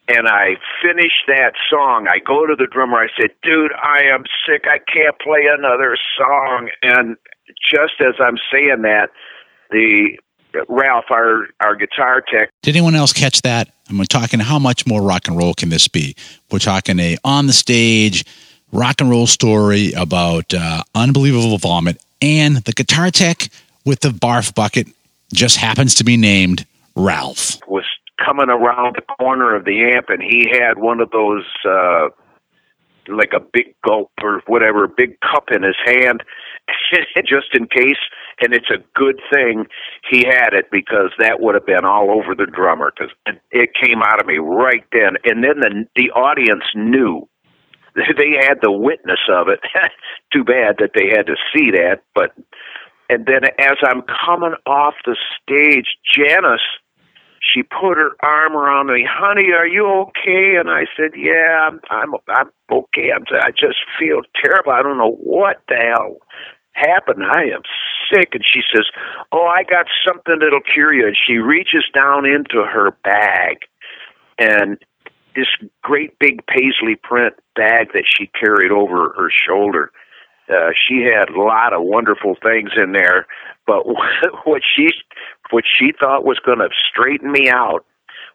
and I finish that song. I go to the drummer. I said, "Dude, I am sick. I can't play another song." And just as I'm saying that, the Ralph, our our guitar tech, Did anyone else catch that? I'm talking how much more rock and roll can this be? We're talking a on the stage rock and roll story about uh, unbelievable vomit, and the guitar tech with the barf bucket just happens to be named Ralph. was coming around the corner of the amp, and he had one of those uh, like a big gulp or whatever, big cup in his hand, just in case. And it's a good thing he had it because that would have been all over the drummer because it, it came out of me right then. And then the the audience knew. They had the witness of it. Too bad that they had to see that, but and then as I'm coming off the stage, Janis, she put her arm around me. Honey, are you okay? And I said, Yeah, I'm I'm, okay. I'm, I just feel terrible. I don't know what the hell happened. I am sick. And she says, Oh, I got something that'll cure you. And she reaches down into her bag, and this great big paisley print bag that she carried over her shoulder uh, she had a lot of wonderful things in there, but what she what she thought was going to straighten me out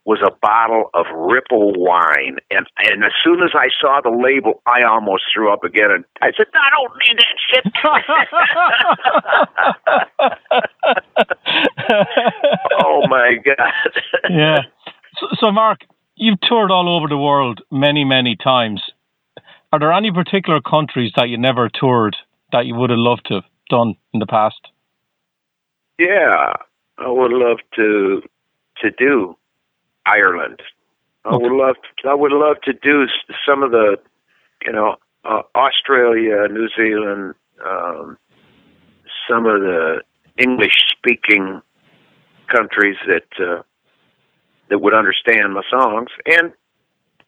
was a bottle of Ripple wine, and and as soon as I saw the label, I almost threw up again, and I said, "I don't need that shit." oh my god! yeah. So, so, Mark, you've toured all over the world many, many times. Are there any particular countries that you never toured that you would have loved to have done in the past? Yeah, I would love to to do Ireland. I would love to, I would love to do some of the, you know, uh, Australia, New Zealand, um, some of the English speaking countries that uh, that would understand my songs, and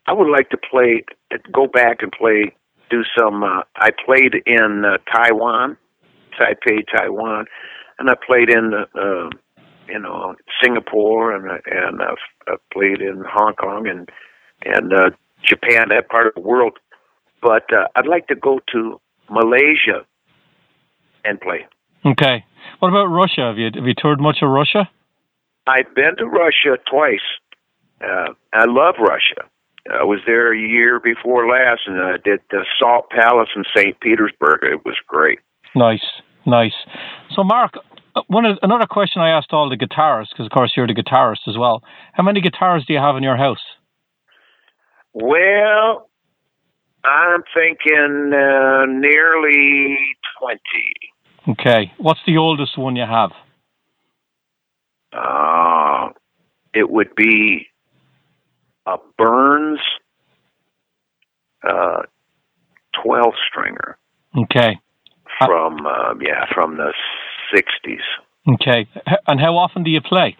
I would like to play, go back and play, do some. Uh, I played in uh, Taiwan, Taipei, Taiwan, and I played in, uh, you know, Singapore, and and I've, I've played in Hong Kong and and uh, Japan, that part of the world. But uh, I'd like to go to Malaysia and play. Okay. What about Russia? Have you have you toured much of Russia? I've been to Russia twice. Uh, I love Russia. I was there a year before last, and I did the Salt Palace in St. Petersburg. It was great. Nice, nice. So, Mark, uh, one of, another question I asked all the guitarists, because of course you're the guitarist as well. How many guitars do you have in your house? Well, I'm thinking uh, nearly 20. Okay. What's the oldest one you have? Uh, it would be a Burns uh, 12 stringer Okay. from, um, yeah, from the 60s. Okay. And how often do you play?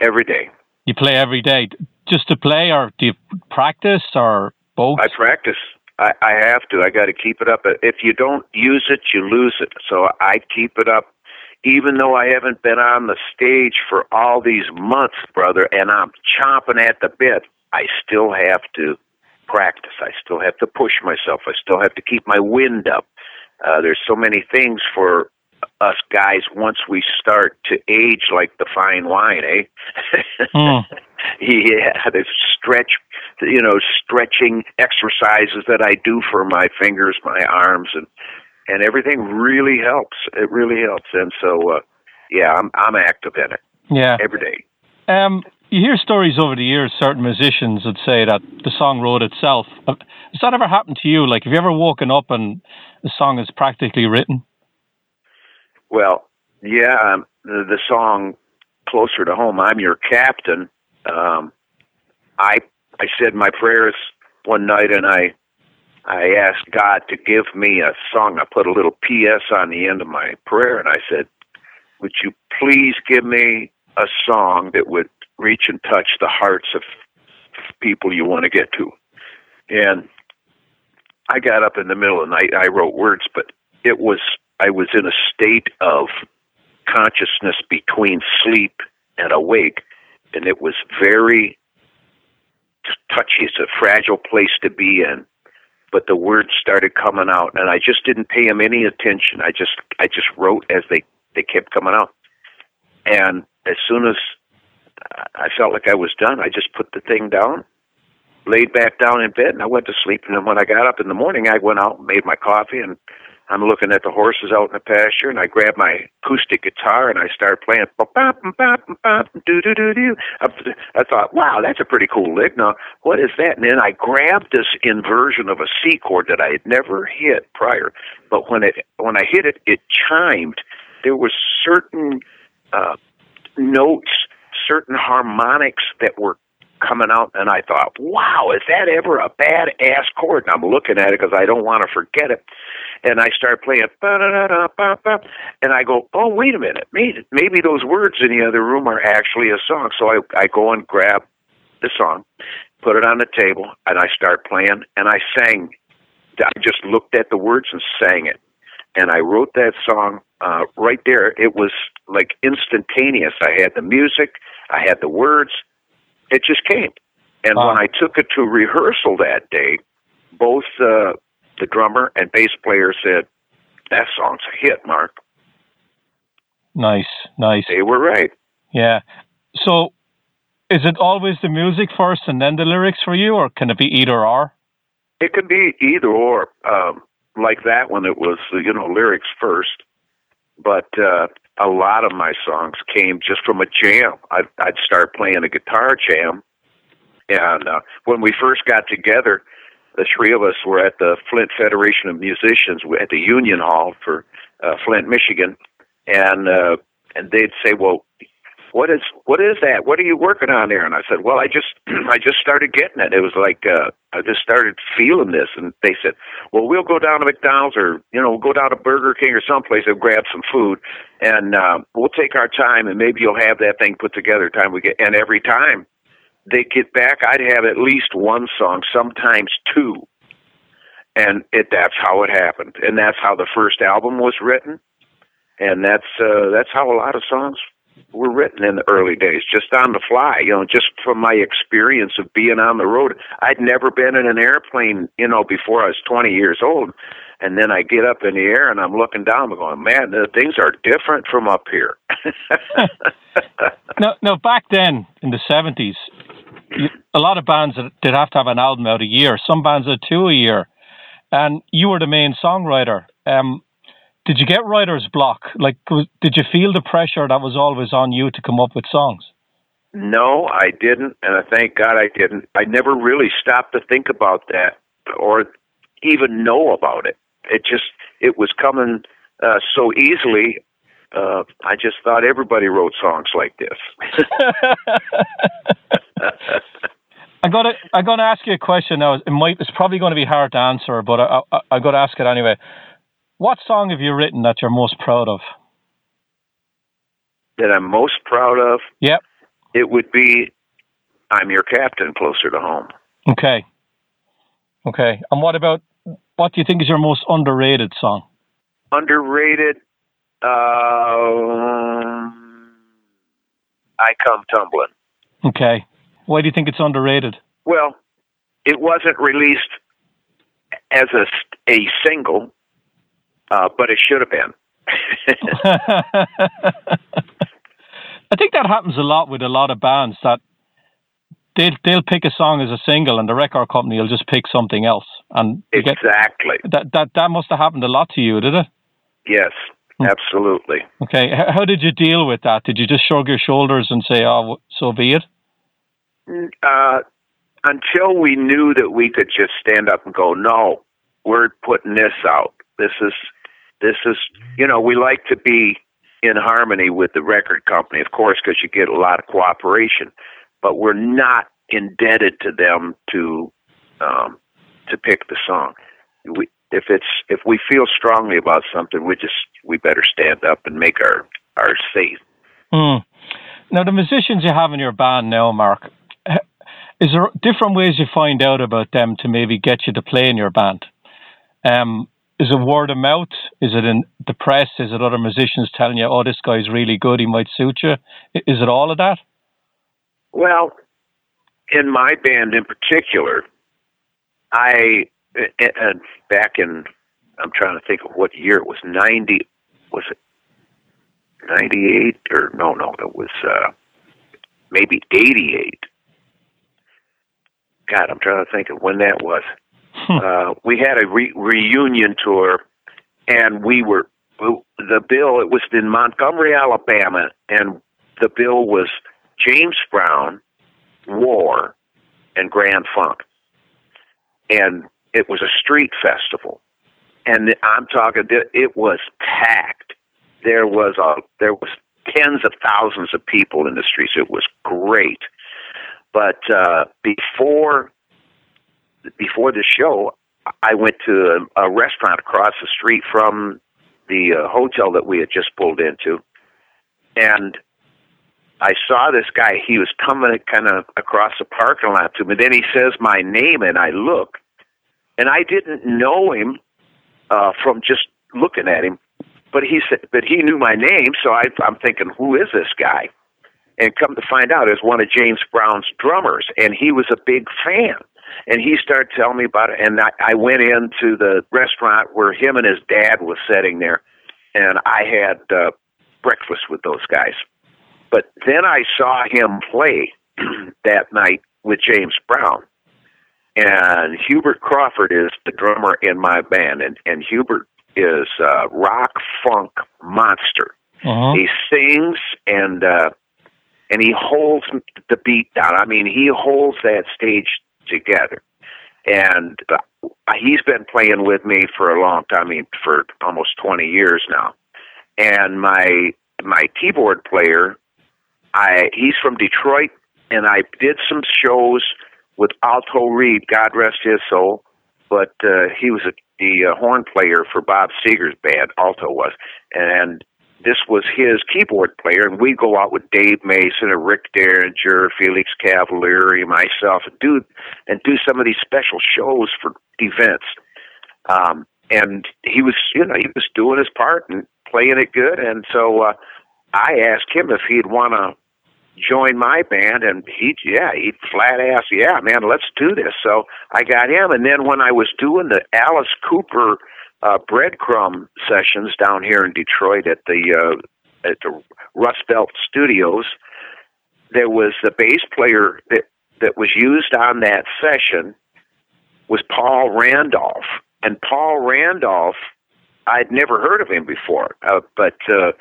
Every day. You play every day, just to play, or do you practice, or both? I practice. I, I have to. I got to keep it up. If you don't use it, you lose it. So I keep it up, even though I haven't been on the stage for all these months, brother, and I'm chomping at the bit. I still have to practice. I still have to push myself. I still have to keep my wind up. Uh, there's so many things for us guys once we start to age like the fine wine, eh? Hmm. yeah, the stretch you know stretching exercises that I do for my fingers, my arms, and and everything really helps. It really helps, and so uh, yeah, I'm I'm active in it. Yeah, every day. Um, you hear stories over the years. Certain musicians would say that the song wrote itself. Has that ever happened to you? Like, have you ever woken up and the song is practically written? Well, yeah, um, the, the song "Closer to Home." I'm your captain. Um, I I said my prayers one night, and I I asked God to give me a song. I put a little P.S. on the end of my prayer, and I said, "Would you please give me a song that would reach and touch the hearts of people you want to get to?" And I got up in the middle of the night. I wrote words, but it was I was in a state of consciousness between sleep and awake, and it was very touchy. It's a fragile place to be in. But the words started coming out, and I just didn't pay them any attention. I just I just wrote as they they kept coming out, and as soon as I felt like I was done, I just put the thing down, laid back down in bed, and I went to sleep. And then when I got up in the morning, I went out and made my coffee and I'm looking at the horses out in the pasture, and I grab my acoustic guitar and I start playing. I thought, wow, that's a pretty cool lick. Now, what is that? And then I grabbed this inversion of a C chord that I had never hit prior, but when it when I hit it, it chimed. There was certain uh, notes, certain harmonics that were coming out, and I thought, wow, is that ever a bad ass chord? And I'm looking at it because I don't want to forget it. And I start playing, and I go, oh, wait a minute, maybe, maybe those words in the other room are actually a song. So I, I go and grab the song, put it on the table, and I start playing, and I sang. I just looked at the words and sang it. And I wrote that song uh, right there. It was like instantaneous. I had the music, I had the words, it just came. And wow. when I took it to rehearsal that day, both uh, the drummer and bass player said, "That song's a hit, Mark." Nice, nice. They were right. Yeah. So, is it always the music first and then the lyrics for you, or can it be either or? It can be either or. Um, like that one, it was you know lyrics first, but uh, a lot of my songs came just from a jam. I'd, I'd start playing a guitar jam, and uh, when we first got together, the three of us were at the Flint Federation of Musicians at the Union Hall for uh, Flint, Michigan, and uh, and they'd say, "Well, what is what is that? What are you working on there?" And I said, "Well, I just I just started getting it. It was like uh, I just started feeling this." And they said, "Well, we'll go down to McDonald's or you know we'll go down to Burger King or someplace and grab some food, and uh, we'll take our time, and maybe you'll have that thing put together time we get." And every time they get back, I'd have at least one song, sometimes two, and it that's how it happened, and that's how the first album was written, and that's uh, that's how a lot of songs were written in the early days, just on the fly, you know, just from my experience of being on the road. I'd never been in an airplane, you know, before I was 20 years old. And then I get up in the air and I'm looking down, I'm going, man, the things are different from up here. no, no, back then in the 70s, a lot of bands did have to have an album out a year. Some bands had two a year. And you were the main songwriter. Um, did you get writer's block? Like, did you feel the pressure that was always on you to come up with songs? No, I didn't, and I thank God I didn't. I never really stopped to think about that or even know about it. It just it was coming uh, so easily. Uh, I just thought everybody wrote songs like this. I got to I got to ask you a question now. It might it's probably going to be hard to answer, but I I, I got to ask it anyway. What song have you written that you're most proud of? That I'm most proud of? Yep. It would be I'm Your Captain, Closer to Home. Okay. Okay. And what about, what do you think is your most underrated song? Underrated? Uh, I Come Tumbling. Okay. Why do you think it's underrated? Well, it wasn't released as a, a single uh, but it should have been. I think that happens a lot with a lot of bands that they'll they'll pick a song as a single, and the record company will just pick something else. And exactly get, that that that must have happened a lot to you, did it? Yes, hmm. absolutely. Okay, how did you deal with that? Did you just shrug your shoulders and say, "Oh, so be it"? Uh, until we knew that we could just stand up and go, "No, we're putting this out. This is this is you know we like to be in harmony with the record company, of course, because you get a lot of cooperation, but we're not indebted to them to um, to pick the song. We, if it's if we feel strongly about something, we just we better stand up and make our our say. Mm. Now, the musicians you have in your band now, Mark, is there different ways you find out about them to maybe get you to play in your band? Um, is it word of mouth? Is it in the press? Is it other musicians telling you, "Oh, this guy's really good. He might suit you"? Is it all of that? Well, in my band in particular, I and back in I'm trying to think of what year it was. Ninety was it ninety eight or no no it was uh, maybe eighty eight. God, I'm trying to think of when that was. Hmm. Uh, we had a re- reunion tour, and we were the bill. It was in Montgomery, Alabama, and the bill was James Brown, War, and Grand Funk, and it was a street festival, and I'm talking. It was packed. There was a there was tens of thousands of people in the streets. It was great, but uh, before before the show, I went to a, a restaurant across the street from the uh, hotel that we had just pulled into, and I saw this guy. He was coming kind of across the parking lot to me. Then he says my name, and I look, and I didn't know him uh, from just looking at him. But he said, but he knew my name, so I, I'm thinking, who is this guy? And come to find out, is one of James Brown's drummers, and he was a big fan. And he started telling me about it, and I, I went into the restaurant where him and his dad was sitting there, and I had uh, breakfast with those guys. But then I saw him play that night with James Brown. And Hubert Crawford is the drummer in my band, and, and Hubert is a rock funk monster. Uh-huh. He sings and uh, and he holds the beat down. I mean, he holds that stage together. And uh, he's been playing with me for a long time, I mean, for almost 20 years now. And my my keyboard player I he's from Detroit, and I did some shows with Alto Reed, God rest his soul. But uh, he was a, the uh, horn player for Bob Seger's band. Alto was, and this was his keyboard player, and we go out with Dave Mason and Rick Derringer, Felix Cavaliere, myself, and do and do some of these special shows for events. Um, and he was, you know, he was doing his part and playing it good, and so uh, I asked him if he'd want to join my band and he yeah he flat ass yeah man let's do this. So i got him and then when i was doing the alice cooper uh breadcrumb sessions down here in detroit at the uh at the rust belt studios there was the bass player that that was used on that session was paul randolph. And paul randolph i'd never heard of him before uh, but uh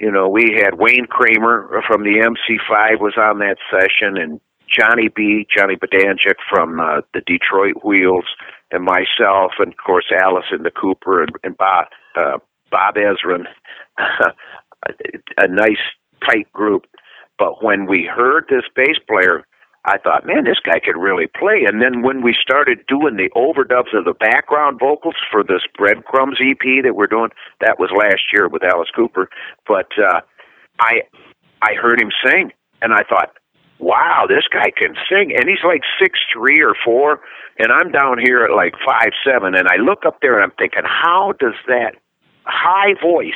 you know, we had Wayne Kramer from the MC5 was on that session, and Johnny B, Johnny Badanjek from uh, the Detroit Wheels, and myself, and of course Allison the Cooper and, and Bob uh, Bob Ezrin, a nice tight group. But when we heard this bass player I thought, man, this guy could really play. And then when we started doing the overdubs of the background vocals for this Breadcrumbs EP that we're doing, that was last year with Alice Cooper. But uh, I I heard him sing, and I thought, wow, this guy can sing. And he's like six three or four, and I'm down here at like five seven. And I look up there and I'm thinking, how does that high voice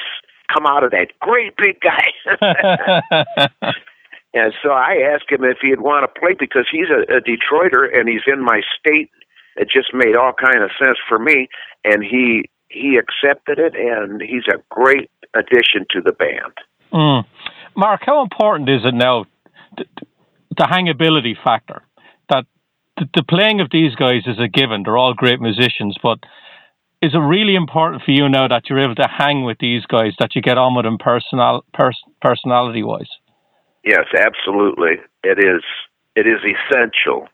come out of that great big guy? And so I asked him if he'd want to play because he's a, a Detroiter and he's in my state. It just made all kind of sense for me, and he he accepted it, and he's a great addition to the band. Mm. Mark, how important is it now? The, the hangability factor. the, the playing of these guys is a given. They're all great musicians, but is it really important for you now that you're able to hang with these guys, that you get on with them personal, pers- personality wise? Yes, absolutely. It is. It is essential.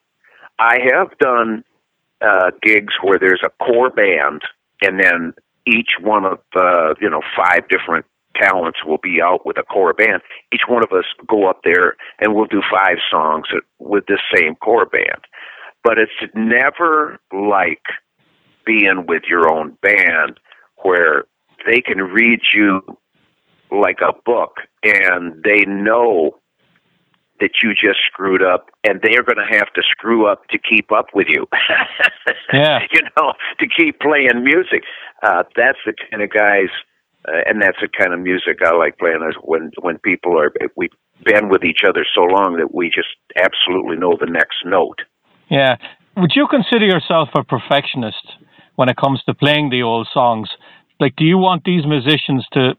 I have done uh, gigs where there's a core band, and then each one of the you know five different talents will be out with a core band. Each one of us go up there and we'll do five songs with the same core band. But it's never like being with your own band where they can read you like a book and they know that you just screwed up and they're going to have to screw up to keep up with you. yeah. You know, to keep playing music. Uh, that's the kind of guys uh, and that's the kind of music I like playing. Is when when people are we've been with each other so long that we just absolutely know the next note. Yeah. Would you consider yourself a perfectionist when it comes to playing the old songs? Like, do you want these musicians to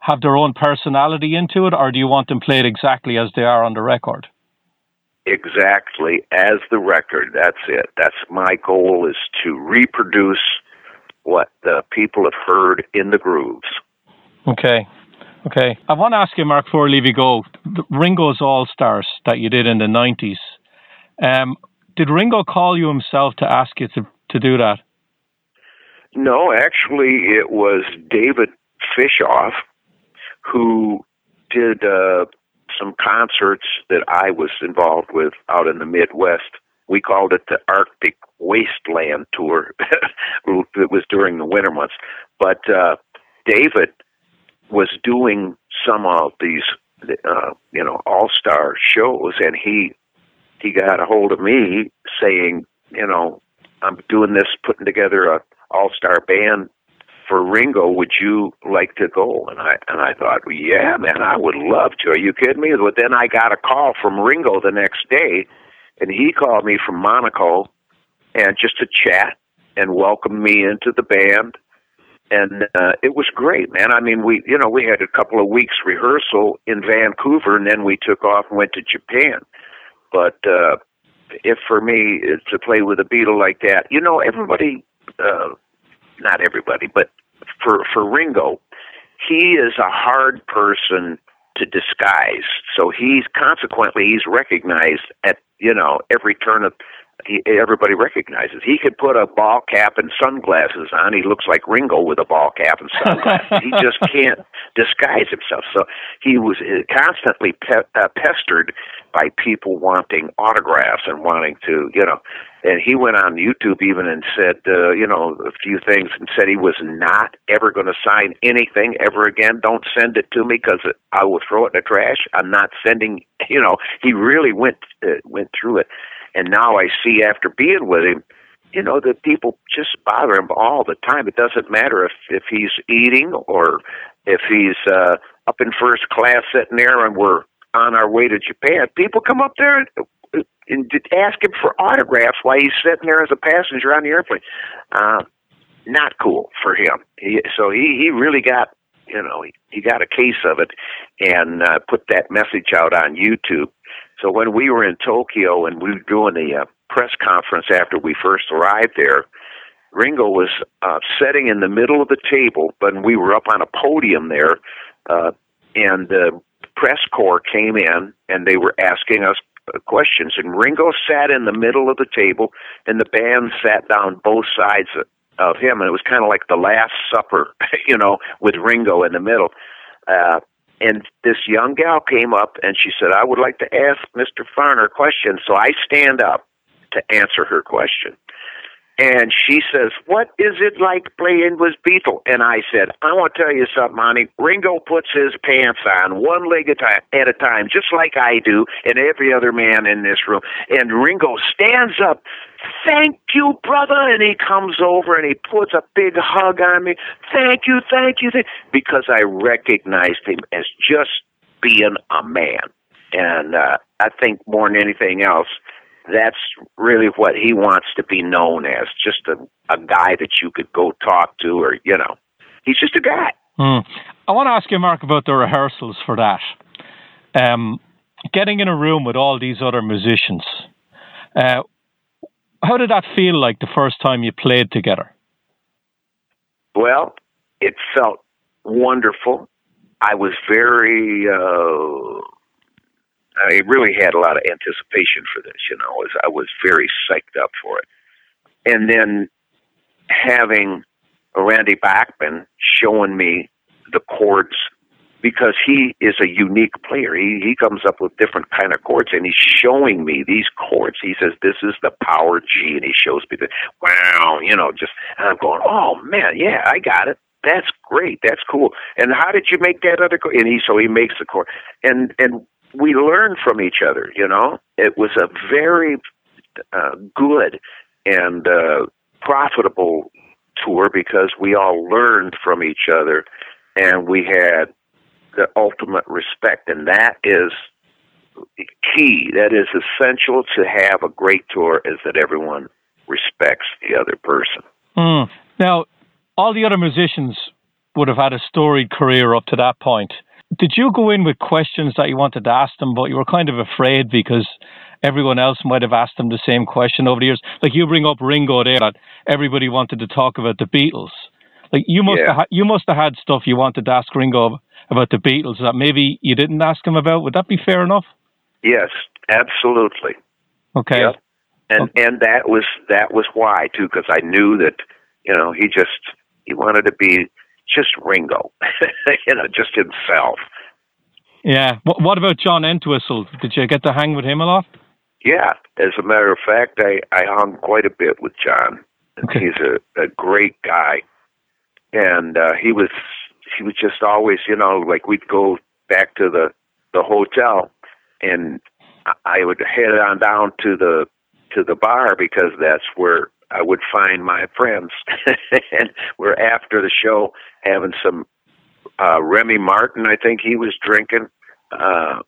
have their own personality into it, or do you want them played exactly as they are on the record? Exactly as the record. That's it. That's my goal is to reproduce what the people have heard in the grooves. Okay. Okay. I want to ask you, Mark, before I leave you go, Ringo's All Stars that you did in the 90s. Um, did Ringo call you himself to ask you to, to do that? No, actually, it was David Fishof who did uh, some concerts that I was involved with out in the Midwest we called it the Arctic Wasteland Tour. it was during the winter months, but uh, David was doing some of these, uh, you know, all star shows, and he he got a hold of me saying, you know, I'm doing this, putting together a all star band for Ringo. Would you like to go? And I and I thought, yeah, man, I would love to. Are you kidding me? But then I got a call from Ringo the next day and he called me from Monaco and just to chat and welcome me into the band and uh, it was great man i mean we you know we had a couple of weeks rehearsal in vancouver and then we took off and went to japan but uh if for me to play with a beatle like that you know everybody uh not everybody but for for ringo he is a hard person to disguise. So he's consequently he's recognized at you know, every turn of he, everybody recognizes. He could put a ball cap and sunglasses on. He looks like Ringo with a ball cap and sunglasses. he just can't disguise himself. So he was uh, constantly pe- uh, pestered by people wanting autographs and wanting to, you know. And he went on YouTube even and said, uh, you know, a few things and said he was not ever going to sign anything ever again. Don't send it to me because I will throw it in the trash. I'm not sending. You know, he really went uh, went through it. And now I see after being with him, you know, that people just bother him all the time. It doesn't matter if if he's eating or if he's uh, up in first class sitting there and we're on our way to Japan. People come up there and, and ask him for autographs while he's sitting there as a passenger on the airplane. Uh, not cool for him. He, so he he really got you know he, he got a case of it and uh, put that message out on YouTube so when we were in Tokyo and we were doing the uh, press conference after we first arrived there, Ringo was uh, sitting in the middle of the table, but we were up on a podium there, uh, and the press corps came in and they were asking us uh, questions. And Ringo sat in the middle of the table, and the band sat down both sides of him, and it was kind of like the Last Supper, you know, with Ringo in the middle. Uh, and this young gal came up and she said, I would like to ask Mr. Farner a question. So I stand up to answer her question. And she says, What is it like playing with Beatle? And I said, I want to tell you something, honey. Ringo puts his pants on one leg at a time, just like I do, and every other man in this room. And Ringo stands up, Thank you, brother. And he comes over and he puts a big hug on me. Thank you, thank you. Because I recognized him as just being a man. And uh, I think more than anything else, that's really what he wants to be known as just a, a guy that you could go talk to or you know he's just a guy mm. i want to ask you mark about the rehearsals for that um, getting in a room with all these other musicians uh, how did that feel like the first time you played together? Well, it felt wonderful. I was very, uh, I really had a lot of anticipation for this, you know, as I was very psyched up for it. And then having Randy Bachman showing me the chords because he is a unique player. He he comes up with different kind of chords, and he's showing me these chords. He says this is the power G, and he shows me the wow, you know, just and I'm going, oh man, yeah, I got it. That's great. That's cool. And how did you make that other chord? And he so he makes the chord, and and we learn from each other. You know, it was a very uh, good and uh, profitable tour because we all learned from each other, and we had the ultimate respect, and that is key. That is essential to have a great tour. Is that everyone respects the other person. Mm. Now, all the other musicians would have had a storied career up to that point. Did you go in with questions that you wanted to ask them, but you were kind of afraid because everyone else might have asked them the same question over the years? Like you bring up Ringo there, that everybody wanted to talk about the Beatles. Like you must Yeah. have, you must have had stuff you wanted to ask Ringo about the Beatles that maybe you didn't ask him about. Would that be fair enough? Yes, absolutely. Okay. Yep. And and that was that was why too, because I knew that you know he just he wanted to be just Ringo, you know, just himself. Yeah. What, what about John Entwistle? Did you get to hang with him a lot? Yeah, as a matter of fact, I I hung quite a bit with John. Okay. He's a, a great guy, and uh, he was he was just always you know like we'd go back to the the hotel, and I- I would head on down to the to the bar because that's where I would find my friends, and we're after the show having some uh, Remy Martin. I think he was drinking, uh,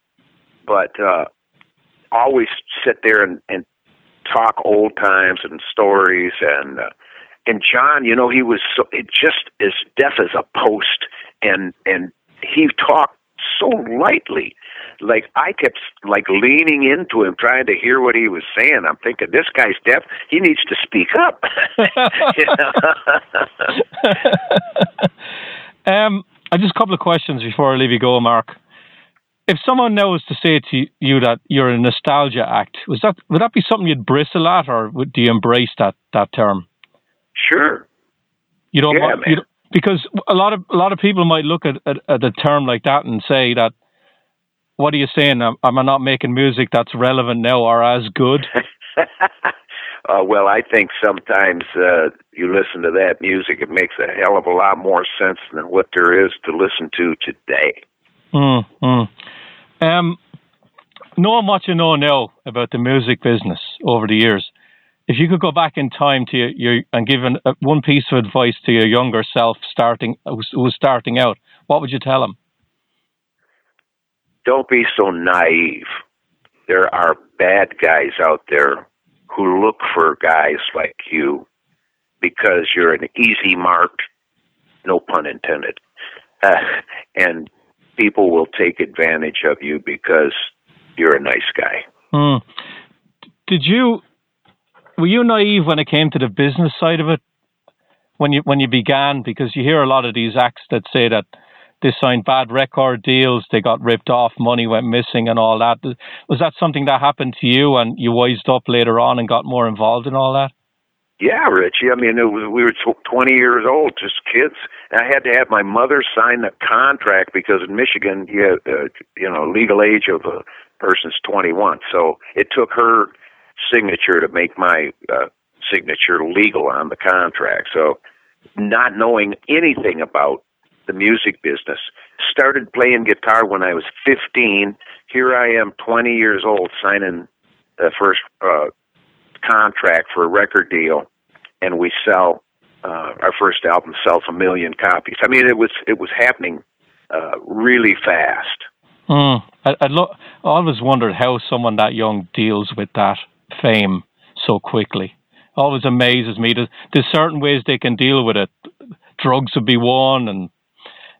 but uh, always sit there and, and talk old times and stories. And uh, and John, you know, he was so it just as deaf as a post, and and he talked so lightly. Like I kept like leaning into him, trying to hear what he was saying. I'm thinking, this guy's deaf. He needs to speak up. Um, I just a couple of questions before I leave you go, Mark. If someone now was to say to you that you're a nostalgia act, was that would that be something you'd bristle at, or would, do you embrace that that term? sure. You don't, Yeah, want- man. you don't- because a lot of a lot of people might look at, at at a term like that and say that, what are you saying? Am, am I not making music that's relevant now or as good? uh, well, I think sometimes uh, you listen to that music, it makes a hell of a lot more sense than what there is to listen to today. Mm, mm. Um, knowing what you know now about the music business over the years, if you could go back in time to your, your and give an, uh, one piece of advice to your younger self starting who was starting out, what would you tell him? Don't be so naive. There are bad guys out there who look for guys like you because you're an easy mark, no pun intended. Uh, and people will take advantage of you because you're a nice guy. Hmm. Did you were you naive when it came to the business side of it when you when you began? Because you hear a lot of these acts that say that they signed bad record deals, they got ripped off, money went missing, and all that. Was that something that happened to you, and you wised up later on and got more involved in all that? Yeah, Richie. I mean, was, we were tw- 20 years old, just kids. I had to have my mother sign the contract because in Michigan, you have, uh, you know, legal age of a person's 21. So it took her signature to make my uh, signature legal on the contract. So not knowing anything about the music business, started playing guitar when I was 15. Here I am, 20 years old, signing the first uh, contract for a record deal, and we sell uh, our first album sells a million copies. I mean, it was it was happening uh, really fast. Mm. I, I, lo- I always wondered how someone that young deals with that fame so quickly. Always amazes me. There's, there's certain ways they can deal with it. Drugs would be one, and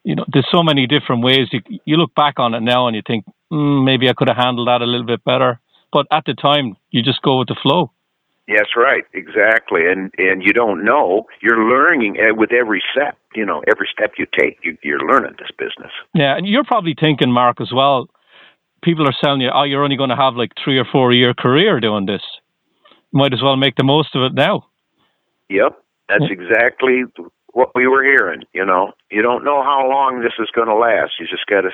you know, there's so many different ways. You, you look back on it now and you think, mm, maybe I could have handled that a little bit better. But at the time, you just go with the flow. That's right, exactly. And and you don't know. You're learning uh, with every step. You know, every step you take, you, you're learning this business. Yeah, and you're probably thinking, Mark, as well. People are telling you, oh, you're only going to have like three or four year career doing this. Might as well make the most of it now. Yep, that's exactly what we were hearing. You know, you don't know how long this is going to last. You just got to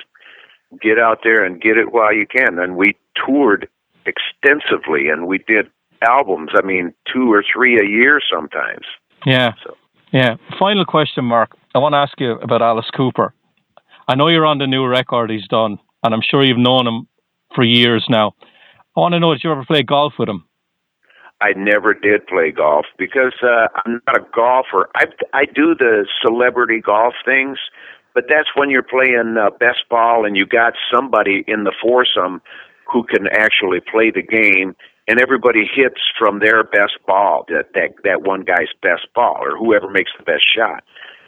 get out there and get it while you can. And we toured extensively, and we did albums. I mean, two or three a year sometimes. Yeah. So. Yeah. Final question, Mark. I want to ask you about Alice Cooper. I know you're on the new record he's done, and I'm sure you've known him for years now. I want to know, did you ever play golf with him? I never did play golf because uh, I'm not a golfer. I I do the celebrity golf things, but that's when you're playing uh, best ball and you got somebody in the foursome who can actually play the game and everybody hits from their best ball, that that that one guy's best ball, or whoever makes the best shot.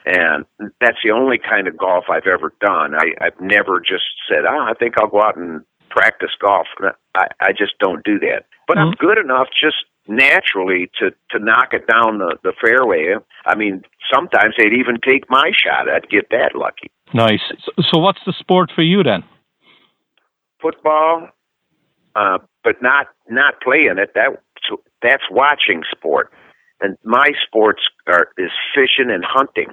And that's the only kind of golf I've ever done. I, I've never just said, "Ah, oh, I think I'll go out and practice golf." I, I just don't do that. But mm-hmm. I'm good enough just naturally to to knock it down the the fairway. I mean, sometimes they'd even take my shot. I'd get that lucky. Nice. So, so what's the sport for you then? Football, uh, but not not playing it. That that's watching sport, and my sports are is fishing and hunting.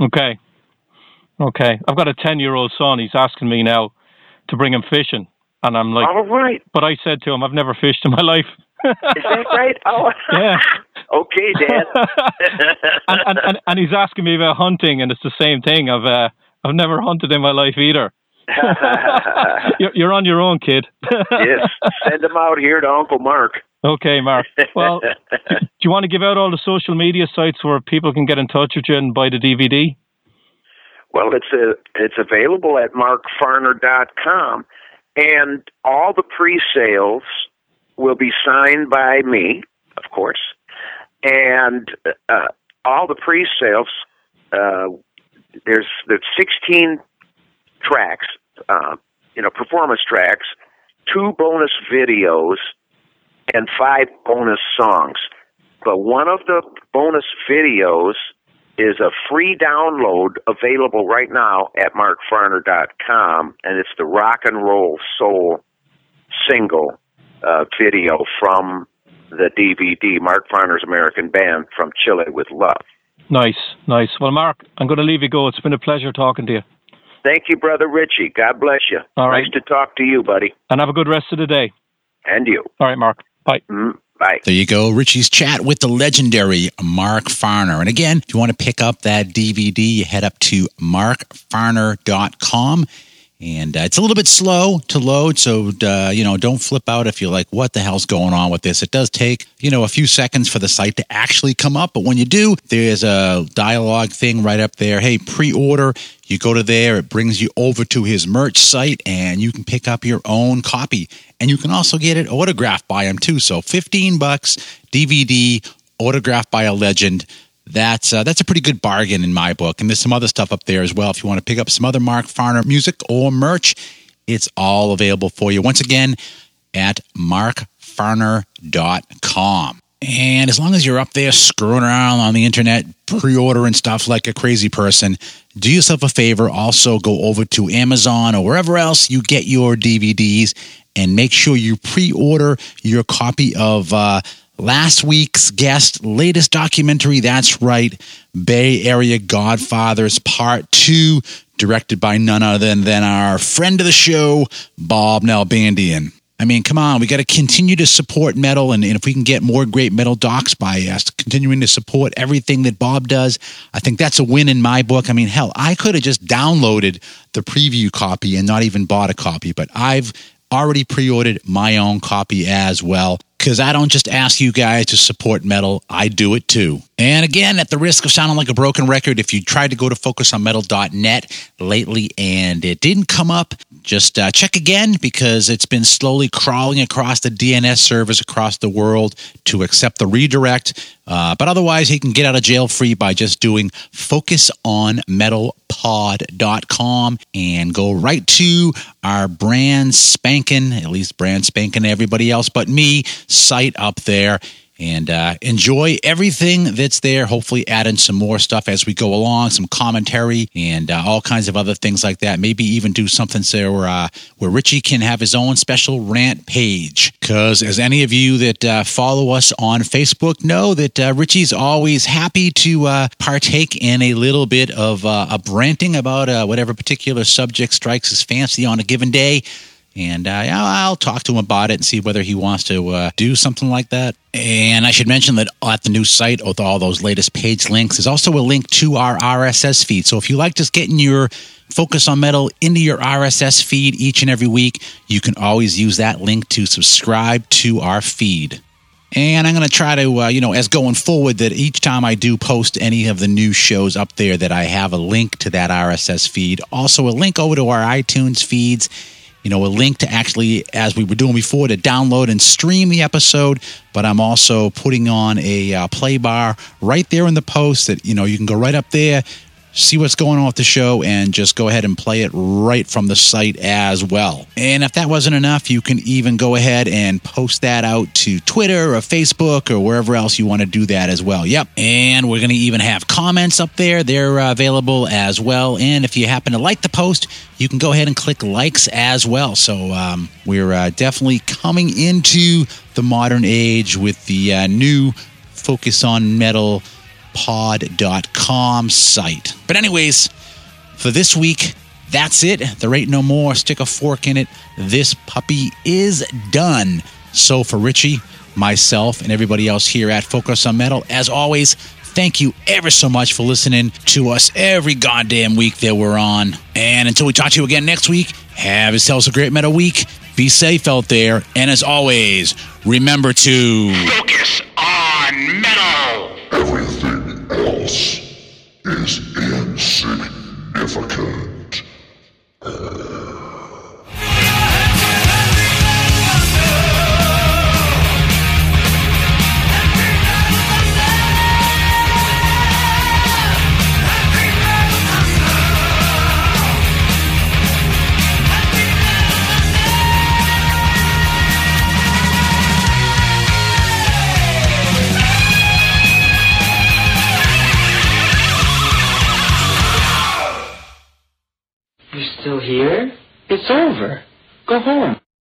Okay, okay. I've got a ten year old son. He's asking me now to bring him fishing, and I'm like, all right. But I said to him, I've never fished in my life. is that right? Oh, yeah. okay, Dad. and, and, and and he's asking me about hunting, and it's the same thing. I've uh, I've never hunted in my life either. you're, you're, on your own, kid. yes, send him out here to Uncle Mark. Okay, Mark. Well, do you want to give out all the social media sites where people can get in touch with you and buy the DVD? Well, it's a, it's available at markfarner.com, and all the pre-sales will be signed by me, of course, and uh, all the pre-sales. Uh, there's there's 16 tracks uh, you know, performance tracks, two bonus videos, and five bonus songs. But one of the bonus videos is a free download available right now at markfarner.com, and it's the Rock and Roll Soul single uh, video from the DVD, Mark Farner's American Band from Chile with Love. Nice, nice. Well, Mark, I'm going to leave you go. It's been a pleasure talking to you. Thank you, Brother Richie. God bless you. All right. Nice to talk to you, buddy. And have a good rest of the day. And you. All right, Mark. Bye. Mm, bye. There you go. Richie's chat with the legendary Mark Farner. And again, if you want to pick up that DVD, you head up to markfarner.com and uh, it's a little bit slow to load so uh, you know don't flip out if you're like what the hell's going on with this? It does take you know a few seconds for the site to actually come up but when you do there's a dialogue thing right up there. Hey pre-order. You go to there it brings you over to his merch site and you can pick up your own copy. And you can also get it autographed by him too. So 15 bucks dvd autographed by a legend that's uh, that's a pretty good bargain in my book. And there's some other stuff up there as well. If you want to pick up some other Mark Farner music or merch, it's all available for you. Once again, at markfarner.com. And as long as you're up there screwing around on the internet, pre ordering stuff like a crazy person, do yourself a favor. Also, go over to Amazon or wherever else you get your DVDs and make sure you pre order your copy of uh, last week's guest, latest documentary. That's right, Bay Area Godfathers Part 2, directed by none other than our friend of the show, Bob Nalbandian. I mean, come on, we got to continue to support metal. And, and, if we can get more great metal docs by us, continuing to support everything that Bob does, I think that's a win in my book. I mean, hell, I could have just downloaded the preview copy and not even bought a copy, but I've already pre ordered my own copy as well because I don't just ask you guys to support metal, I do it too. And again, at the risk of sounding like a broken record, if you tried to go to focusonmetal.net lately and it didn't come up, just uh, check again because it's been slowly crawling across the DNS servers across the world to accept the redirect. Uh, but otherwise, he can get out of jail free by just doing focusonmetalpod.com and go right to our brand spanking, at least brand spanking everybody else but me, site up there and uh, enjoy everything that's there. Hopefully, add in some more stuff as we go along, some commentary, and uh, all kinds of other things like that. Maybe even do something so where, uh, where Richie can have his own special rant page. Because as any of you that uh, follow us on Facebook know, that uh, Richie's always happy to uh, partake in a little bit of uh, ranting about whatever particular subject strikes his fancy on a given day and uh, I'll talk to him about it and see whether he wants to uh, do something like that. And I should mention that at the new site with all those latest page links, there's also a link to our RSS feed. So if you like just getting your Focus on Metal into your RSS feed each and every week, you can always use that link to subscribe to our feed. And I'm going to try to, uh, you know, as going forward, that each time I do post any of the new shows up there, that I have a link to that RSS feed. Also, a link over to our iTunes feeds you know, a link to actually, as we were doing before, to download and stream the episode. But I'm also putting on a uh, play bar right there in the post that, you know, you can go right up there, see what's going on with the show and just go ahead and play it right from the site as well. And if that wasn't enough, you can even go ahead and post that out to Twitter or Facebook or wherever else you want to do that as well. Yep. And we're going to even have comments up there. They're uh, available as well. And if you happen to like the post, you can go ahead and click likes as well. So um, we're uh, definitely coming into the modern age with the uh, new Focus on Metal pod.com site. But, anyways, for this week, that's it. There ain't no more. Stick a fork in it. This puppy is done. So, for Richie, myself, and everybody else here at Focus on Metal, as always, thank you ever so much for listening to us every goddamn week that we're on. And until we talk to you again next week, have yourselves a great metal week. Be safe out there. And as always, remember to focus on metal. Else is insignificant. still here? It's over. Go home.